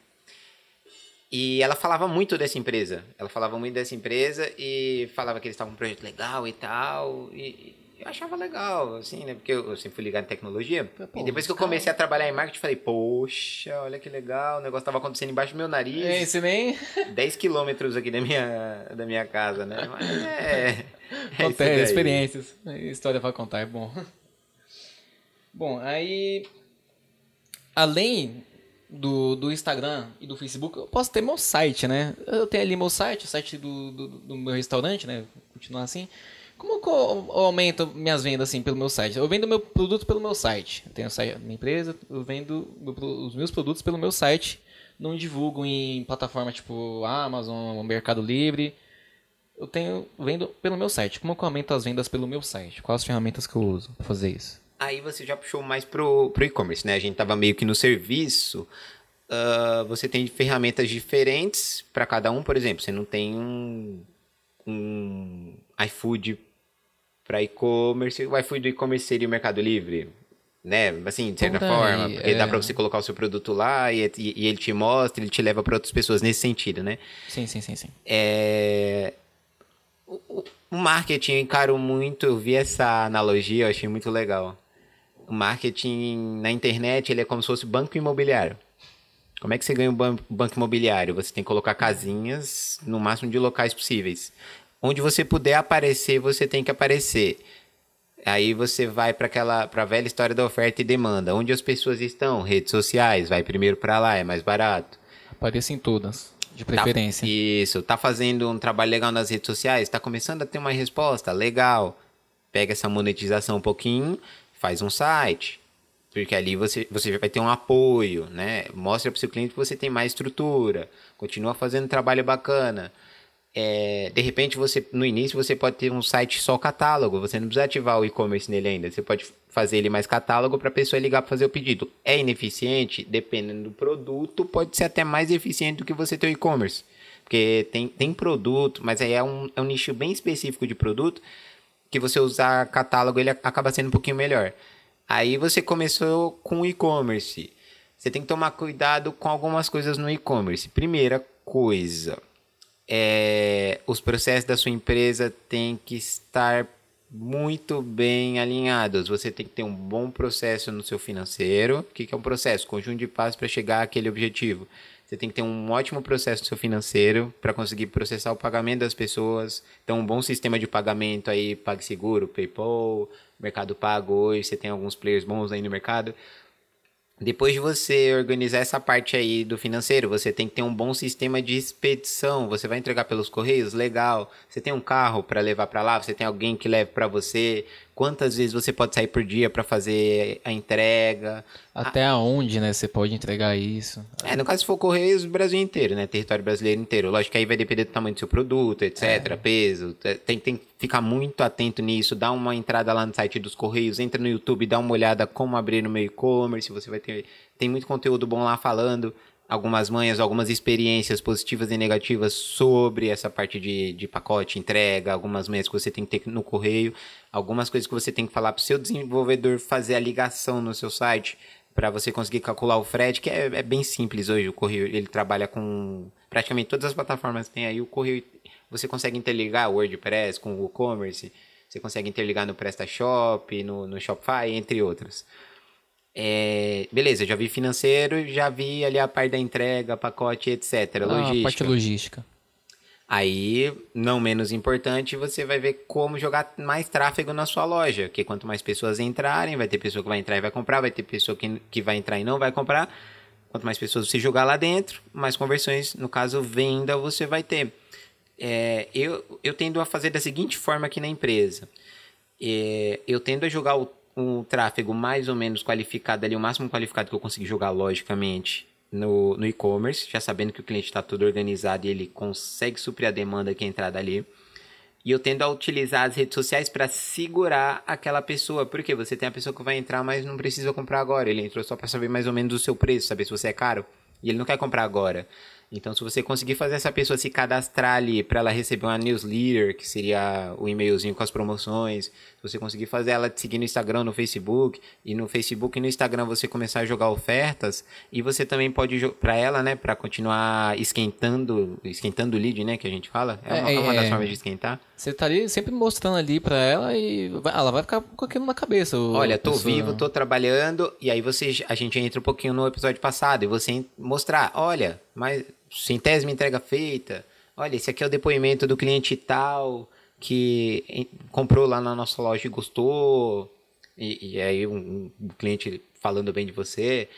Speaker 1: E ela falava muito dessa empresa. Ela falava muito dessa empresa e falava que eles estavam com um projeto legal e tal. E, eu achava legal, assim, né? Porque eu, sempre fui ligado em tecnologia. Pô, e depois que eu comecei a trabalhar em marketing, falei, poxa, olha que legal, o negócio tava acontecendo embaixo do meu nariz.
Speaker 2: É, isso nem.
Speaker 1: 10 quilômetros aqui da minha, da minha casa, né? Mas é.
Speaker 2: é experiências. História pra contar, é bom. Bom, aí. Além do, do Instagram e do Facebook, eu posso ter meu site, né? Eu tenho ali meu site, o site do, do, do meu restaurante, né? Continuar assim. Como que eu aumento minhas vendas assim pelo meu site? Eu vendo meu produto pelo meu site. Eu tenho a minha empresa, eu vendo os meus produtos pelo meu site. Não divulgo em plataforma tipo Amazon, Mercado Livre. Eu tenho vendo pelo meu site. Como que eu aumento as vendas pelo meu site? Quais as ferramentas que eu uso para fazer isso?
Speaker 1: Aí você já puxou mais pro, pro e-commerce, né? A gente tava meio que no serviço. Uh, você tem ferramentas diferentes para cada um, por exemplo. Você não tem um, um iFood para e-commerce. O iFood do e-commerce seria o Mercado Livre, né? Assim, de certa forma. Porque é... dá para você colocar o seu produto lá e, e, e, ele te mostra, ele te leva para outras pessoas nesse sentido, né?
Speaker 2: Sim, sim, sim, sim.
Speaker 1: É... O, o marketing eu encaro muito, eu vi essa analogia, eu achei muito legal o marketing na internet ele é como se fosse banco imobiliário. Como é que você ganha um banco imobiliário? Você tem que colocar casinhas no máximo de locais possíveis. Onde você puder aparecer, você tem que aparecer. Aí você vai para aquela para velha história da oferta e demanda. Onde as pessoas estão? Redes sociais, vai primeiro para lá, é mais barato.
Speaker 2: Apareça em todas, de tá preferência.
Speaker 1: Tá, isso, tá fazendo um trabalho legal nas redes sociais, tá começando a ter uma resposta, legal. Pega essa monetização um pouquinho, faz um site. Porque ali você, você vai ter um apoio, né? Mostra para o seu cliente que você tem mais estrutura, continua fazendo trabalho bacana. É, de repente, você no início você pode ter um site só catálogo, você não precisa ativar o e-commerce nele ainda. Você pode fazer ele mais catálogo para a pessoa ligar para fazer o pedido. É ineficiente? Dependendo do produto, pode ser até mais eficiente do que você ter o e-commerce. Porque tem, tem produto, mas aí é um, é um nicho bem específico de produto que você usar catálogo ele acaba sendo um pouquinho melhor. Aí você começou com e-commerce. Você tem que tomar cuidado com algumas coisas no e-commerce. Primeira coisa, é, os processos da sua empresa têm que estar muito bem alinhados. Você tem que ter um bom processo no seu financeiro. O que é um processo? Conjunto de passos para chegar àquele objetivo. Você tem que ter um ótimo processo seu financeiro para conseguir processar o pagamento das pessoas. Então, um bom sistema de pagamento aí, PagSeguro, PayPal, Mercado Pago hoje, você tem alguns players bons aí no mercado. Depois de você organizar essa parte aí do financeiro, você tem que ter um bom sistema de expedição. Você vai entregar pelos correios, legal. Você tem um carro para levar para lá, você tem alguém que leve para você. Quantas vezes você pode sair por dia para fazer a entrega?
Speaker 2: Até ah, aonde, né, você pode entregar isso?
Speaker 1: É, no caso se for correios, Brasil inteiro, né, território brasileiro inteiro. Lógico que aí vai depender do tamanho do seu produto, etc, é. peso. Tem, tem que ficar muito atento nisso. Dá uma entrada lá no site dos correios, entra no YouTube, dá uma olhada como abrir no meu e-commerce. Você vai ter tem muito conteúdo bom lá falando algumas manhas, algumas experiências positivas e negativas sobre essa parte de, de pacote, entrega, algumas manhas que você tem que ter no correio, algumas coisas que você tem que falar para o seu desenvolvedor fazer a ligação no seu site para você conseguir calcular o frete, que é, é, bem simples hoje. O correio ele trabalha com praticamente todas as plataformas tem aí. O correio você consegue interligar o WordPress com o WooCommerce, você consegue interligar no PrestaShop, no, no Shopify, entre outros. É, beleza, já vi financeiro, já vi ali a parte da entrega, pacote, etc. Ah, logística.
Speaker 2: A parte logística.
Speaker 1: Aí, não menos importante, você vai ver como jogar mais tráfego na sua loja. Porque quanto mais pessoas entrarem, vai ter pessoa que vai entrar e vai comprar, vai ter pessoa que, que vai entrar e não vai comprar. Quanto mais pessoas você jogar lá dentro, mais conversões, no caso, venda, você vai ter. É, eu, eu tendo a fazer da seguinte forma aqui na empresa. É, eu tendo a jogar o um tráfego mais ou menos qualificado ali, o máximo qualificado que eu consegui jogar logicamente no, no e-commerce, já sabendo que o cliente está tudo organizado e ele consegue suprir a demanda que é entrada ali. E eu tendo a utilizar as redes sociais para segurar aquela pessoa. Porque você tem a pessoa que vai entrar, mas não precisa comprar agora. Ele entrou só para saber mais ou menos o seu preço, saber se você é caro. E ele não quer comprar agora. Então, se você conseguir fazer essa pessoa se cadastrar ali para ela receber uma newsletter, que seria o e-mailzinho com as promoções, se você conseguir fazer ela te seguir no Instagram, no Facebook, e no Facebook e no Instagram você começar a jogar ofertas, e você também pode para ela, né, para continuar esquentando, esquentando o lead, né, que a gente fala. É uma, é, uma das é, formas de esquentar.
Speaker 2: Você tá ali sempre mostrando ali para ela e ela vai ficar com aquilo na cabeça.
Speaker 1: Olha, tô pessoa... vivo, tô trabalhando, e aí você a gente entra um pouquinho no episódio passado e você mostrar, olha, mas centésima entrega feita. Olha, esse aqui é o depoimento do cliente tal que comprou lá na nossa loja e gostou. E, e aí um, um, cliente falando bem de você.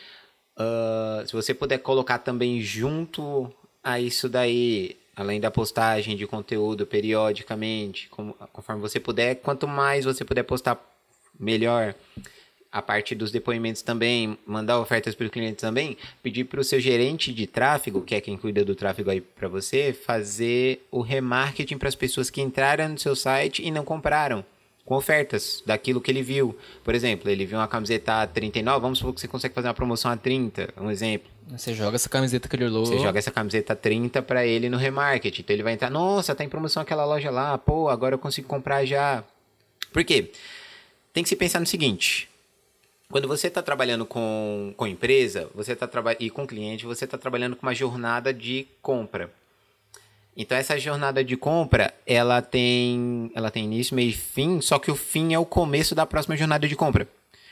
Speaker 1: Uh, se você puder colocar também junto a isso daí, além da postagem de conteúdo periodicamente, como, conforme você puder, quanto mais você puder postar, melhor a parte dos depoimentos também, mandar ofertas para o cliente também, pedir para o seu gerente de tráfego, que é quem cuida do tráfego aí para você, fazer o remarketing para as pessoas que entraram no seu site e não compraram, com ofertas daquilo que ele viu. Por exemplo, ele viu uma camiseta a 39, vamos supor que você consegue fazer uma promoção a 30, um exemplo.
Speaker 2: Você joga essa camiseta que ele olhou.
Speaker 1: Você joga essa camiseta a 30 para ele no remarketing. Então ele vai entrar, nossa, tá em promoção aquela loja lá, pô, agora eu consigo comprar já. Por quê? Tem que se pensar no seguinte, quando você está trabalhando com, com empresa você tá e com cliente, você está trabalhando com uma jornada de compra. Então essa jornada de compra, ela tem, ela tem início, meio e fim, só que o fim é o começo da próxima jornada de compra.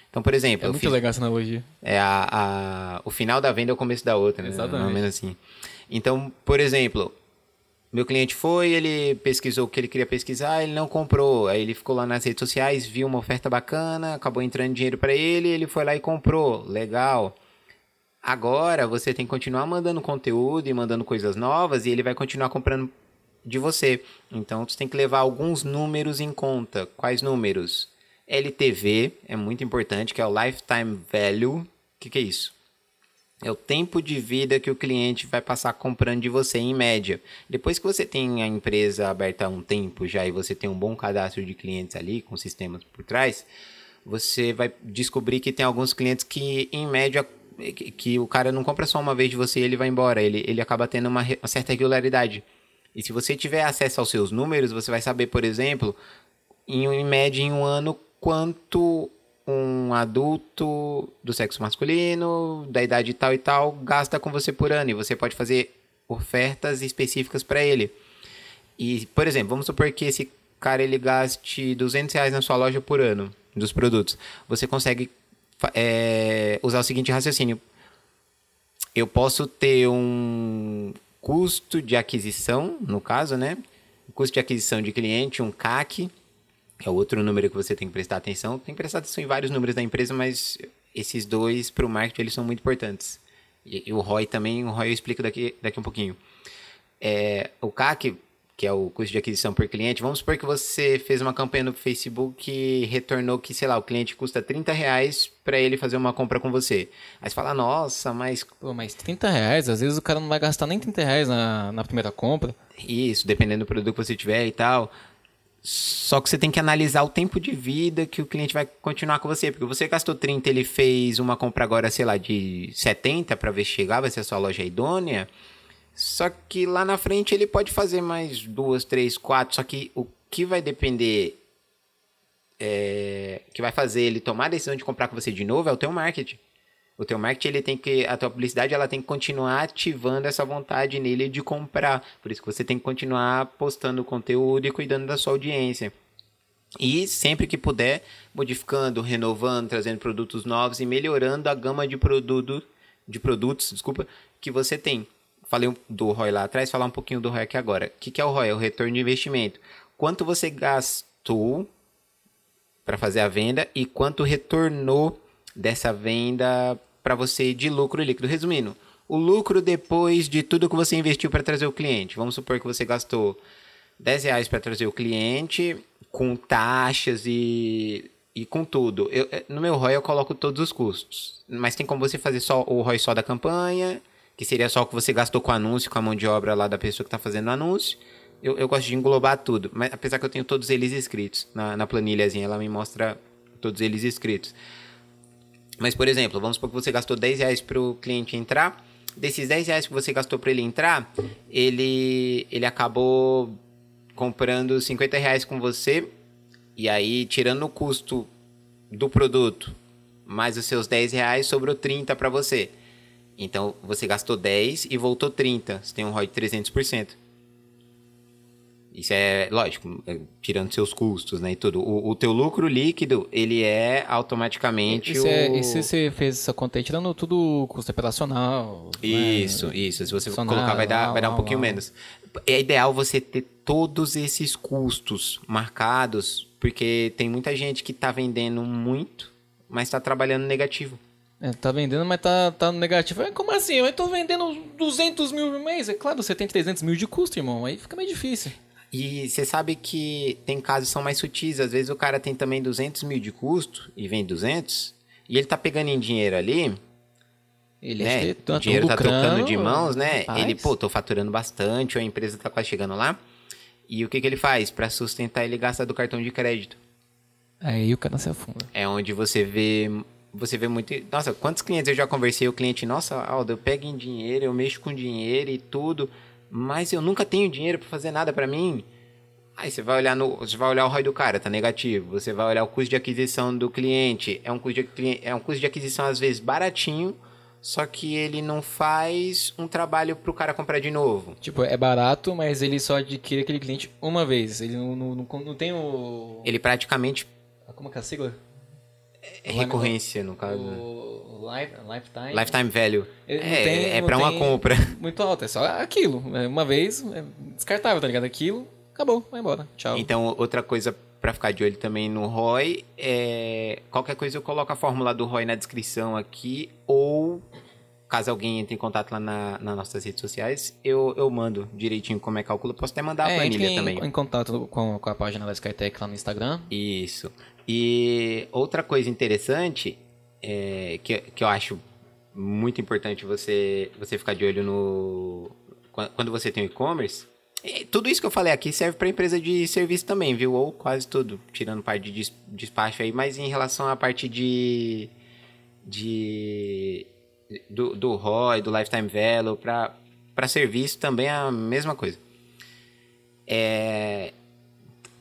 Speaker 1: Então, por exemplo...
Speaker 2: É muito fiz, legal essa analogia.
Speaker 1: É a, a, o final da venda é o começo da outra, né?
Speaker 2: Exatamente. Mais ou
Speaker 1: menos assim. Então, por exemplo, meu cliente foi, ele pesquisou o que ele queria pesquisar, ele não comprou. Aí ele ficou lá nas redes sociais, viu uma oferta bacana, acabou entrando dinheiro para ele, ele foi lá e comprou. Legal. Agora você tem que continuar mandando conteúdo e mandando coisas novas e ele vai continuar comprando de você. Então você tem que levar alguns números em conta. Quais números? LTV é muito importante, que é o Lifetime Value. O que, que é isso? É o tempo de vida que o cliente vai passar comprando de você em média. Depois que você tem a empresa aberta há um tempo já e você tem um bom cadastro de clientes ali, com sistemas por trás, você vai descobrir que tem alguns clientes que, em média, que, o cara não compra só uma vez de você e ele vai embora. Ele, ele acaba tendo uma, uma certa regularidade. E se você tiver acesso aos seus números, você vai saber, por exemplo, em, em média em um ano, quanto um adulto do sexo masculino, da idade tal e tal, gasta com você por ano. E você pode fazer ofertas específicas para ele. E, por exemplo, vamos supor que esse cara ele gaste 200 reais na sua loja por ano dos produtos. Você consegue é, usar o seguinte raciocínio. Eu posso ter um custo de aquisição, no caso, né? Custo de aquisição de cliente, um CAC, é o outro número que você tem que prestar atenção. Tem que prestar atenção em vários números da empresa, mas esses dois para o marketing eles são muito importantes. E, e, o ROI também, o ROI eu explico daqui, daqui um pouquinho. É, o CAC, que é o custo de aquisição por cliente, vamos supor que você fez uma campanha no Facebook e retornou que, sei lá, o cliente custa 30 reais para ele fazer uma compra com você. Aí você fala, nossa, mas...
Speaker 2: Pô, mas 30 reais? Às vezes o cara não vai gastar nem 30 reais na, na primeira compra.
Speaker 1: Isso, dependendo do produto que você tiver e tal. Só que você tem que analisar o tempo de vida que o cliente vai continuar com você. Porque você gastou 30, ele fez uma compra agora, sei lá, de 70 para ver se chegar, vai ser a sua loja idônea. Só que lá na frente ele pode fazer mais duas, três, quatro. Só que o que vai depender, é, que vai fazer ele tomar a decisão de comprar com você de novo é o teu marketing. O teu marketing, ele tem que, a tua publicidade, ela tem que continuar ativando essa vontade nele de comprar. Por isso que você tem que continuar postando conteúdo e cuidando da sua audiência. E sempre que puder, modificando, renovando, trazendo produtos novos e melhorando a gama de produto, de produtos, desculpa, que você tem. Falei do ROI lá atrás, falar um pouquinho do ROI aqui agora. O que, que é o ROI? É o retorno de investimento. Quanto você gastou para fazer a venda e quanto retornou dessa venda para você de lucro líquido. Resumindo, o lucro depois de tudo que você investiu para trazer o cliente. Vamos supor que você gastou 10 reais para trazer o cliente, com taxas e, e com tudo. Eu, eh, no meu ROI eu coloco todos os custos. Mas tem como você fazer só o ROI só da campanha, que seria só o que você gastou com anúncio, com a mão de obra lá da pessoa que está fazendo o anúncio. Eu, eu gosto de englobar tudo, mas apesar que eu tenho todos eles escritos na, na planilhazinha, ela me mostra todos eles escritos. Mas, por exemplo, vamos supor que você gastou 10 reais para o cliente entrar. Desses 10 reais que você gastou para ele entrar, ele, ele acabou comprando 50 reais com você. E aí, tirando o custo do produto, mais os seus 10 reais, sobrou 30 para você. Então, você gastou 10 e voltou 30. Você tem um ROI de 300%. Isso é lógico, é, tirando seus custos, né, e tudo. O, o teu lucro líquido, ele é automaticamente
Speaker 2: e,
Speaker 1: o...
Speaker 2: É, e se você fez essa conta aí, tirando tudo o custo operacional...
Speaker 1: Isso, né? isso. Se você colocar, vai dar, vai dar um pouquinho menos. É ideal você ter todos esses custos marcados, porque tem muita gente que está vendendo muito, mas está trabalhando negativo.
Speaker 2: É, tá vendendo, mas tá, tá negativo. É, como assim? Eu tô vendendo 200 mil por mês. É claro, você tem 300 mil de custo, irmão. Aí fica meio difícil.
Speaker 1: E você sabe que tem casos que são mais sutis. Às vezes o cara tem também 200 mil de custo e vem 200. E ele tá pegando em dinheiro ali. Ele né? tá o dinheiro tá trocando de mãos, né? Rapaz. Ele, pô, tô faturando bastante, a empresa tá quase chegando lá. E o que, que ele faz? para sustentar, ele gasta do cartão de crédito.
Speaker 2: Aí o cara se afunda.
Speaker 1: É onde você vê. Você vê muito. Nossa, quantos clientes eu já conversei? O cliente, nossa, Aldo, eu pego em dinheiro, eu mexo com dinheiro e tudo mas eu nunca tenho dinheiro para fazer nada para mim. Aí você vai olhar no, você vai olhar o ROI do cara, tá negativo. Você vai olhar o custo de aquisição do cliente, é um custo de, é um custo de aquisição às vezes baratinho, só que ele não faz um trabalho pro cara comprar de novo.
Speaker 2: Tipo, é barato, mas ele só adquire aquele cliente uma vez. Ele não, não, não, não tem o.
Speaker 1: Ele praticamente.
Speaker 2: Como é que é a sigla?
Speaker 1: É recorrência, no caso.
Speaker 2: O life, lifetime.
Speaker 1: Lifetime value. é, tem, é pra uma compra.
Speaker 2: Muito alto, é só aquilo. É uma vez, é descartável, tá ligado? Aquilo, acabou, vai embora. Tchau.
Speaker 1: Então, outra coisa para ficar de olho também no ROI é. Qualquer coisa eu coloco a fórmula do ROI na descrição aqui, ou caso alguém entre em contato lá na, nas nossas redes sociais, eu, eu mando direitinho como é que calcula. Posso até mandar a
Speaker 2: É,
Speaker 1: planilha
Speaker 2: em,
Speaker 1: também.
Speaker 2: em contato com, com a página da Skytech lá no Instagram.
Speaker 1: Isso. E outra coisa interessante é, que, que eu acho muito importante você, você ficar de olho no. quan- Quando você tem o e-commerce. e Tudo isso que eu falei aqui serve para empresa de serviço também, viu? Ou quase tudo, tirando parte de des- despacho aí, mas em relação à parte de. de do, do ROI, do Lifetime Value, para serviço também é a mesma coisa. É,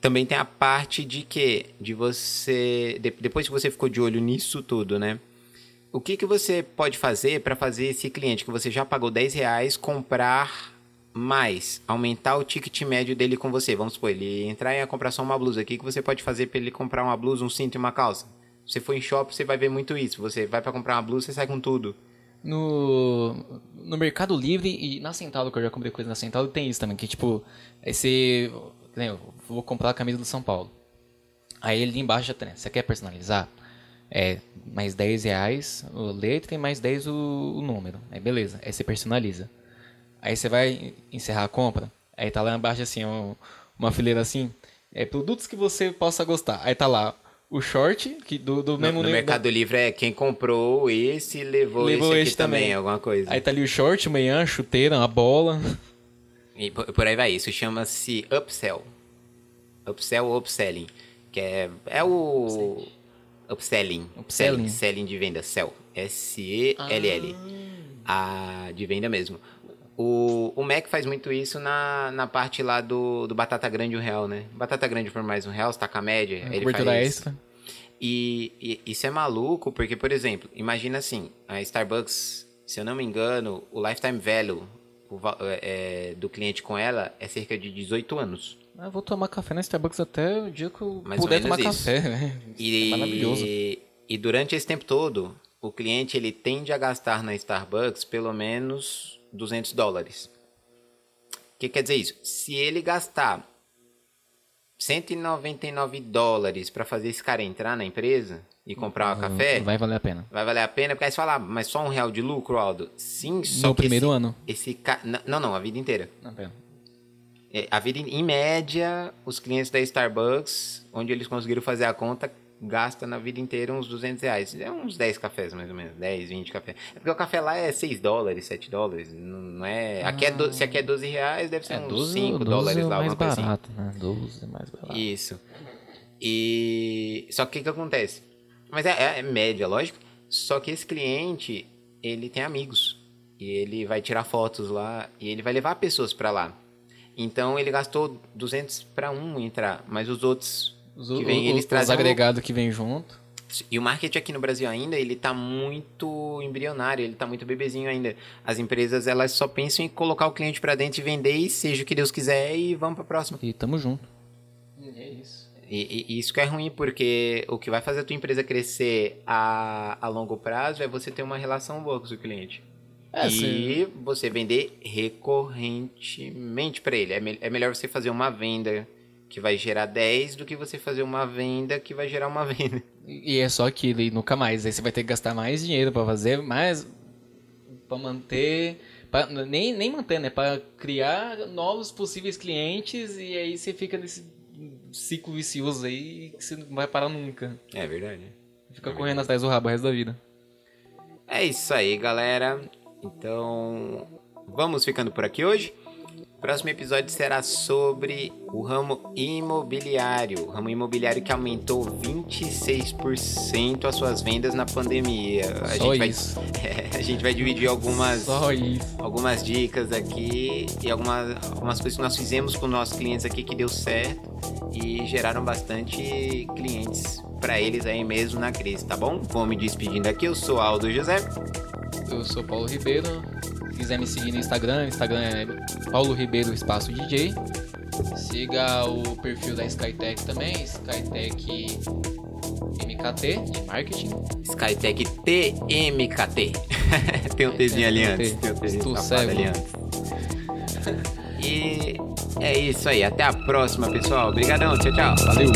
Speaker 1: também tem a parte de que de você de- depois que você ficou de olho nisso tudo, né? O que, que você pode fazer para fazer esse cliente que você já pagou 10 reais comprar mais, aumentar o ticket médio dele com você? Vamos supor, ele entrar e comprar só uma blusa. O que, que você pode fazer para ele comprar uma blusa, um cinto e uma calça? Você for em shopping, você vai ver muito isso. Você vai para comprar uma blusa, você sai com tudo.
Speaker 2: No, no Mercado Livre e na Centauro, que eu já comprei coisa na Centauro, tem isso também, que tipo, que nem Eu vou comprar a camisa do São Paulo. Aí ele embaixo já tem, né? Você quer personalizar? É mais 10 reais o letra e mais 10 o, o número. Aí beleza, aí você personaliza. Aí você vai encerrar a compra. Aí tá lá embaixo assim, um- uma fileira assim. É produtos que você possa gostar. Aí tá lá o short, que do, do
Speaker 1: No,
Speaker 2: mesmo
Speaker 1: no Mercado Livre é quem comprou esse levou,
Speaker 2: Levou
Speaker 1: esse aqui
Speaker 2: esse também.
Speaker 1: também, alguma coisa.
Speaker 2: Aí tá ali o short, o a chuteira, a bola.
Speaker 1: E por, aí vai, isso chama-se upsell. Upsell ou upselling. Que é, é o. Upselling.
Speaker 2: Upselling.
Speaker 1: Selling de venda. Sell. S-E-L-L. A de venda mesmo. O, o Mac faz muito isso na, na parte lá do, do Batata Grande um real, né? Batata Grande por mais um real, você tá com a média. ele
Speaker 2: cobertura
Speaker 1: faz
Speaker 2: extra.
Speaker 1: e, e isso é maluco, porque, por exemplo, imagina assim, a Starbucks, se eu não me engano, o lifetime value o va- é, do cliente com ela é cerca de 18 anos.
Speaker 2: Ah, Eu vou tomar café na Starbucks até o dia que eu
Speaker 1: Mais
Speaker 2: puder tomar
Speaker 1: isso.
Speaker 2: café, né?
Speaker 1: E,
Speaker 2: É maravilhoso.
Speaker 1: E durante esse tempo todo, o cliente ele tende a gastar na Starbucks pelo menos 200 dólares. O que quer dizer isso? Se ele gastar 199 dólares para fazer esse cara entrar na empresa e comprar um café,
Speaker 2: Vai valer a pena.
Speaker 1: Vai valer a pena, porque aí você fala, ah, mas só um real de lucro, Aldo? Sim, só
Speaker 2: No primeiro
Speaker 1: esse,
Speaker 2: ano.
Speaker 1: Esse ca... Não, não, a vida inteira.
Speaker 2: Não, pera.
Speaker 1: É, A vida, em média, os clientes da Starbucks, onde eles conseguiram fazer a conta, gasta na vida inteira uns 200 reais. É uns 10 cafés, mais ou menos. 10, 20 cafés. É porque o café lá é 6 dólares, 7 dólares. Não é... Aqui é do... Se aqui é 12 reais, deve ser
Speaker 2: É,
Speaker 1: uns
Speaker 2: 12,
Speaker 1: 5
Speaker 2: 12
Speaker 1: dólares
Speaker 2: é
Speaker 1: lá,
Speaker 2: mais
Speaker 1: alguma coisa assim.
Speaker 2: barato, né? 12 é mais barato.
Speaker 1: Isso. E só que o que, que acontece? Mas é, é- é média, lógico. Só que esse cliente, ele tem amigos. E ele vai tirar fotos lá e ele vai levar pessoas pra lá. Então ele gastou 200 pra um entrar, mas os outros
Speaker 2: Os,
Speaker 1: que vem,
Speaker 2: o-
Speaker 1: eles
Speaker 2: os
Speaker 1: trazem um-
Speaker 2: agregados que vem junto.
Speaker 1: e o marketing aqui no Brasil ainda, ele tá muito embrionário, ele tá muito bebezinho ainda. As empresas, elas só pensam em colocar o cliente pra dentro e vender, e seja o que Deus quiser, e vamos pra próxima.
Speaker 2: E tamo junto. É isso.
Speaker 1: E, e- isso que é ruim, porque o que vai fazer a tua empresa crescer a, a longo prazo é você ter uma relação boa com o seu cliente.
Speaker 2: É,
Speaker 1: e
Speaker 2: se-
Speaker 1: você vender recorrentemente para ele. É, me- é melhor você fazer uma venda que vai gerar 10 do que você fazer uma venda que vai gerar uma venda.
Speaker 2: E é só aquilo e nunca mais. Aí você vai ter que gastar mais dinheiro pra fazer, mais pra manter, pra, nem nem manter, né, Pra criar novos possíveis clientes e aí você fica nesse ciclo vicioso aí que você não vai parar nunca.
Speaker 1: É verdade.
Speaker 2: Fica correndo atrás do rabo o resto da vida.
Speaker 1: É isso aí, galera. Então, vamos ficando por aqui hoje. Próximo episódio será sobre o ramo imobiliário. O ramo imobiliário que aumentou 26% as suas vendas na pandemia. A
Speaker 2: Só
Speaker 1: gente
Speaker 2: isso.
Speaker 1: Vai, a gente vai dividir algumas, algumas dicas aqui e algumas, algumas coisas que nós fizemos com nossos clientes aqui que deu certo e geraram bastante clientes para eles aí mesmo na crise, tá bom? Vou me despedindo aqui. Eu sou Aldo José.
Speaker 2: Eu sou Paulo Ribeiro. Se quiser me seguir no Instagram, Instagram é Paulo Ribeiro Espaço DJ. Siga o perfil da Skytech também, Skytech MKT de marketing.
Speaker 1: Skytech TMKT. Tem um Tzinho ali antes.
Speaker 2: T.
Speaker 1: Tem um Tzinho ali antes. E é isso aí. Até a próxima, pessoal. Obrigadão. Tchau, tchau.
Speaker 2: Valeu!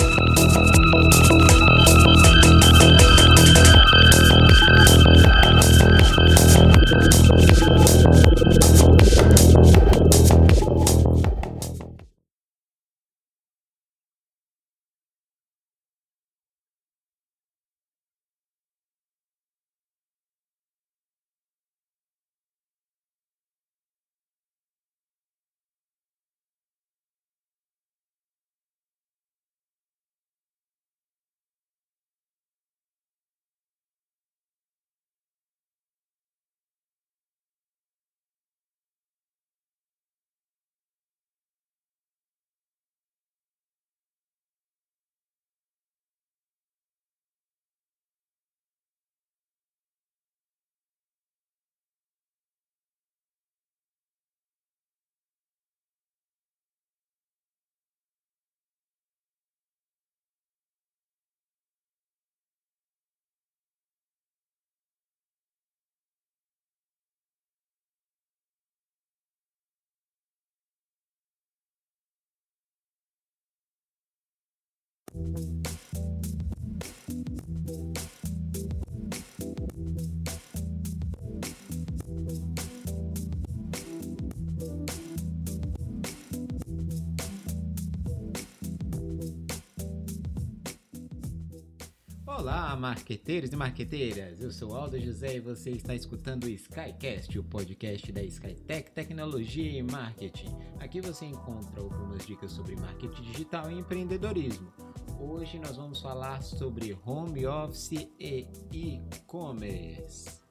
Speaker 1: Olá, marqueteiros e marqueteiras! Eu sou Aldo José e você está escutando o Skycast, o podcast da Skytech Tecnologia e Marketing. Aqui você encontra algumas dicas sobre marketing digital e empreendedorismo. Hoje nós vamos falar sobre home office e e-commerce.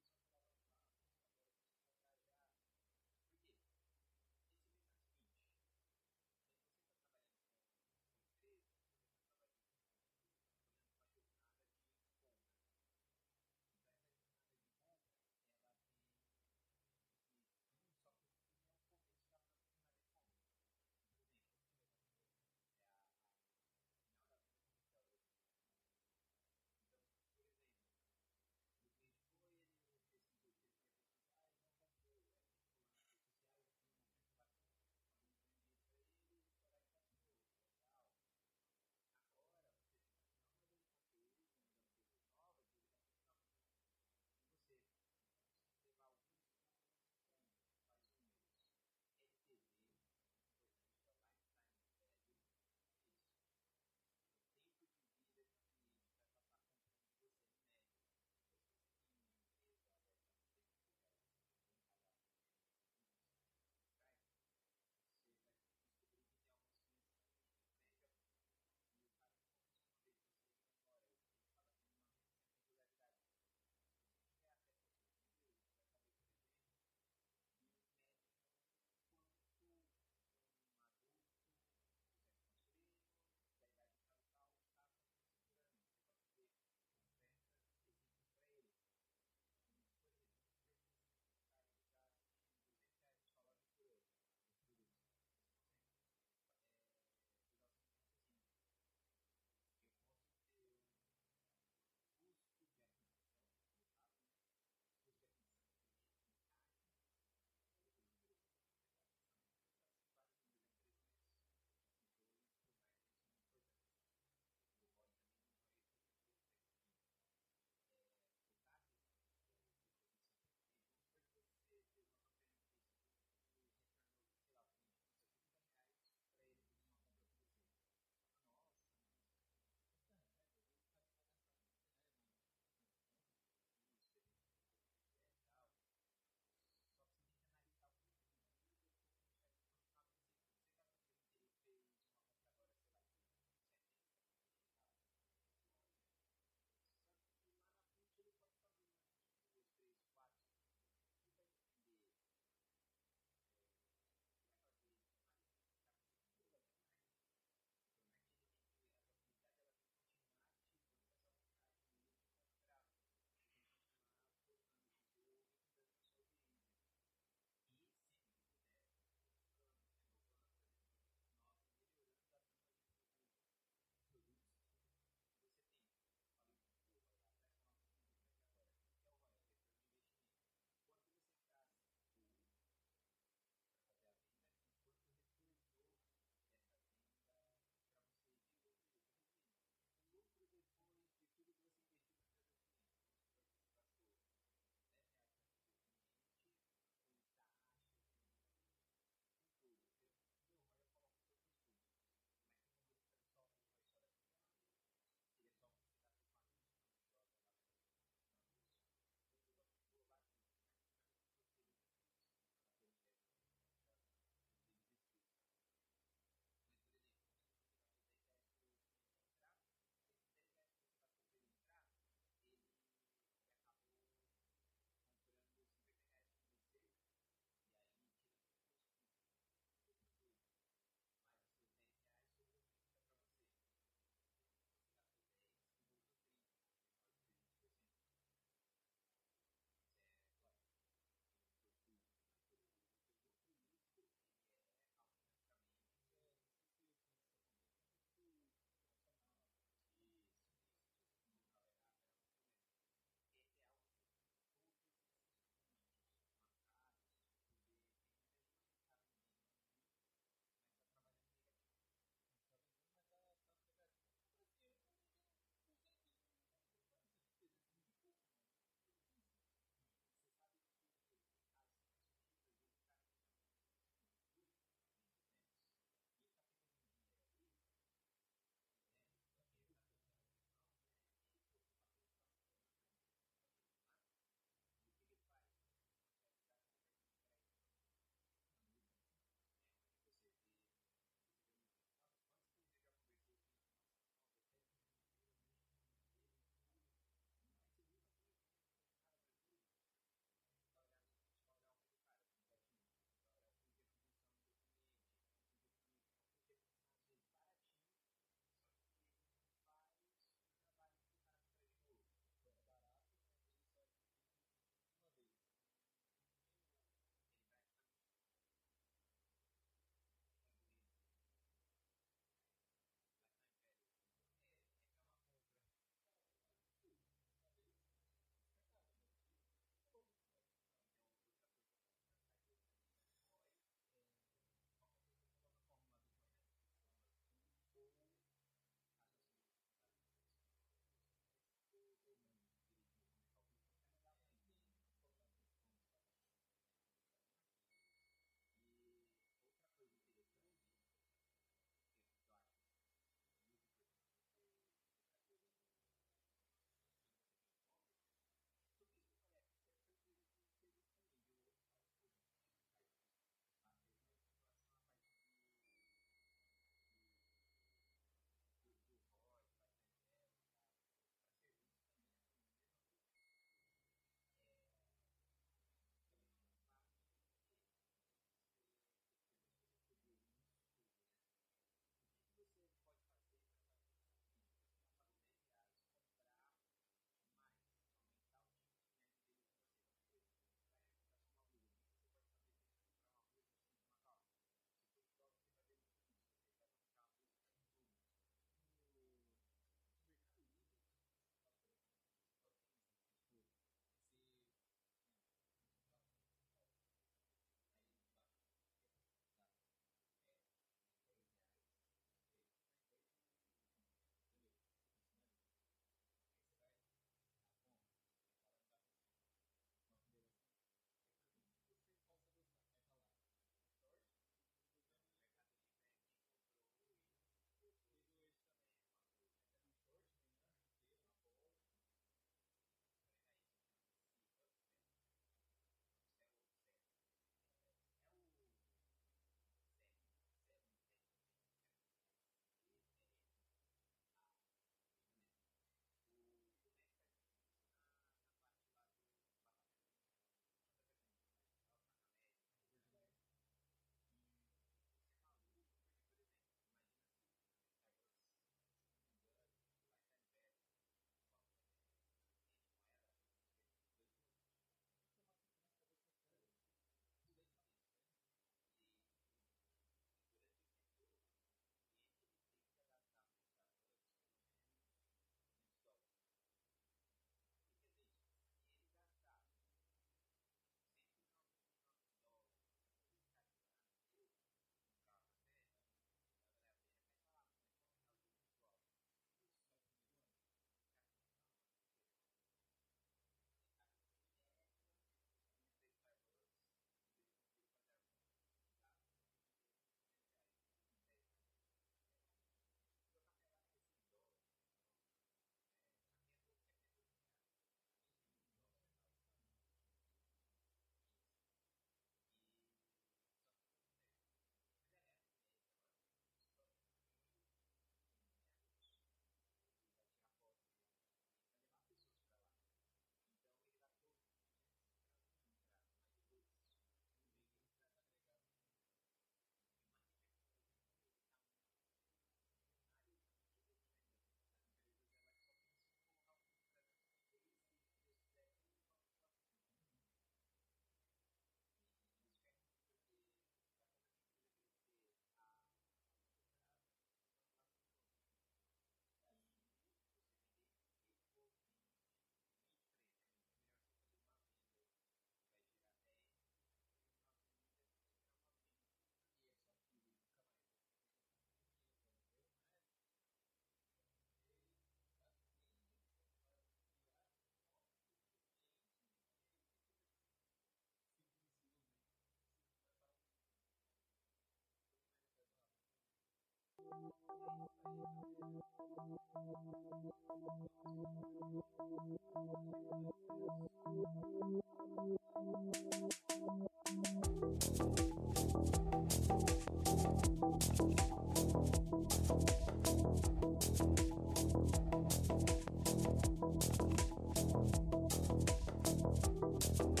Speaker 3: Thank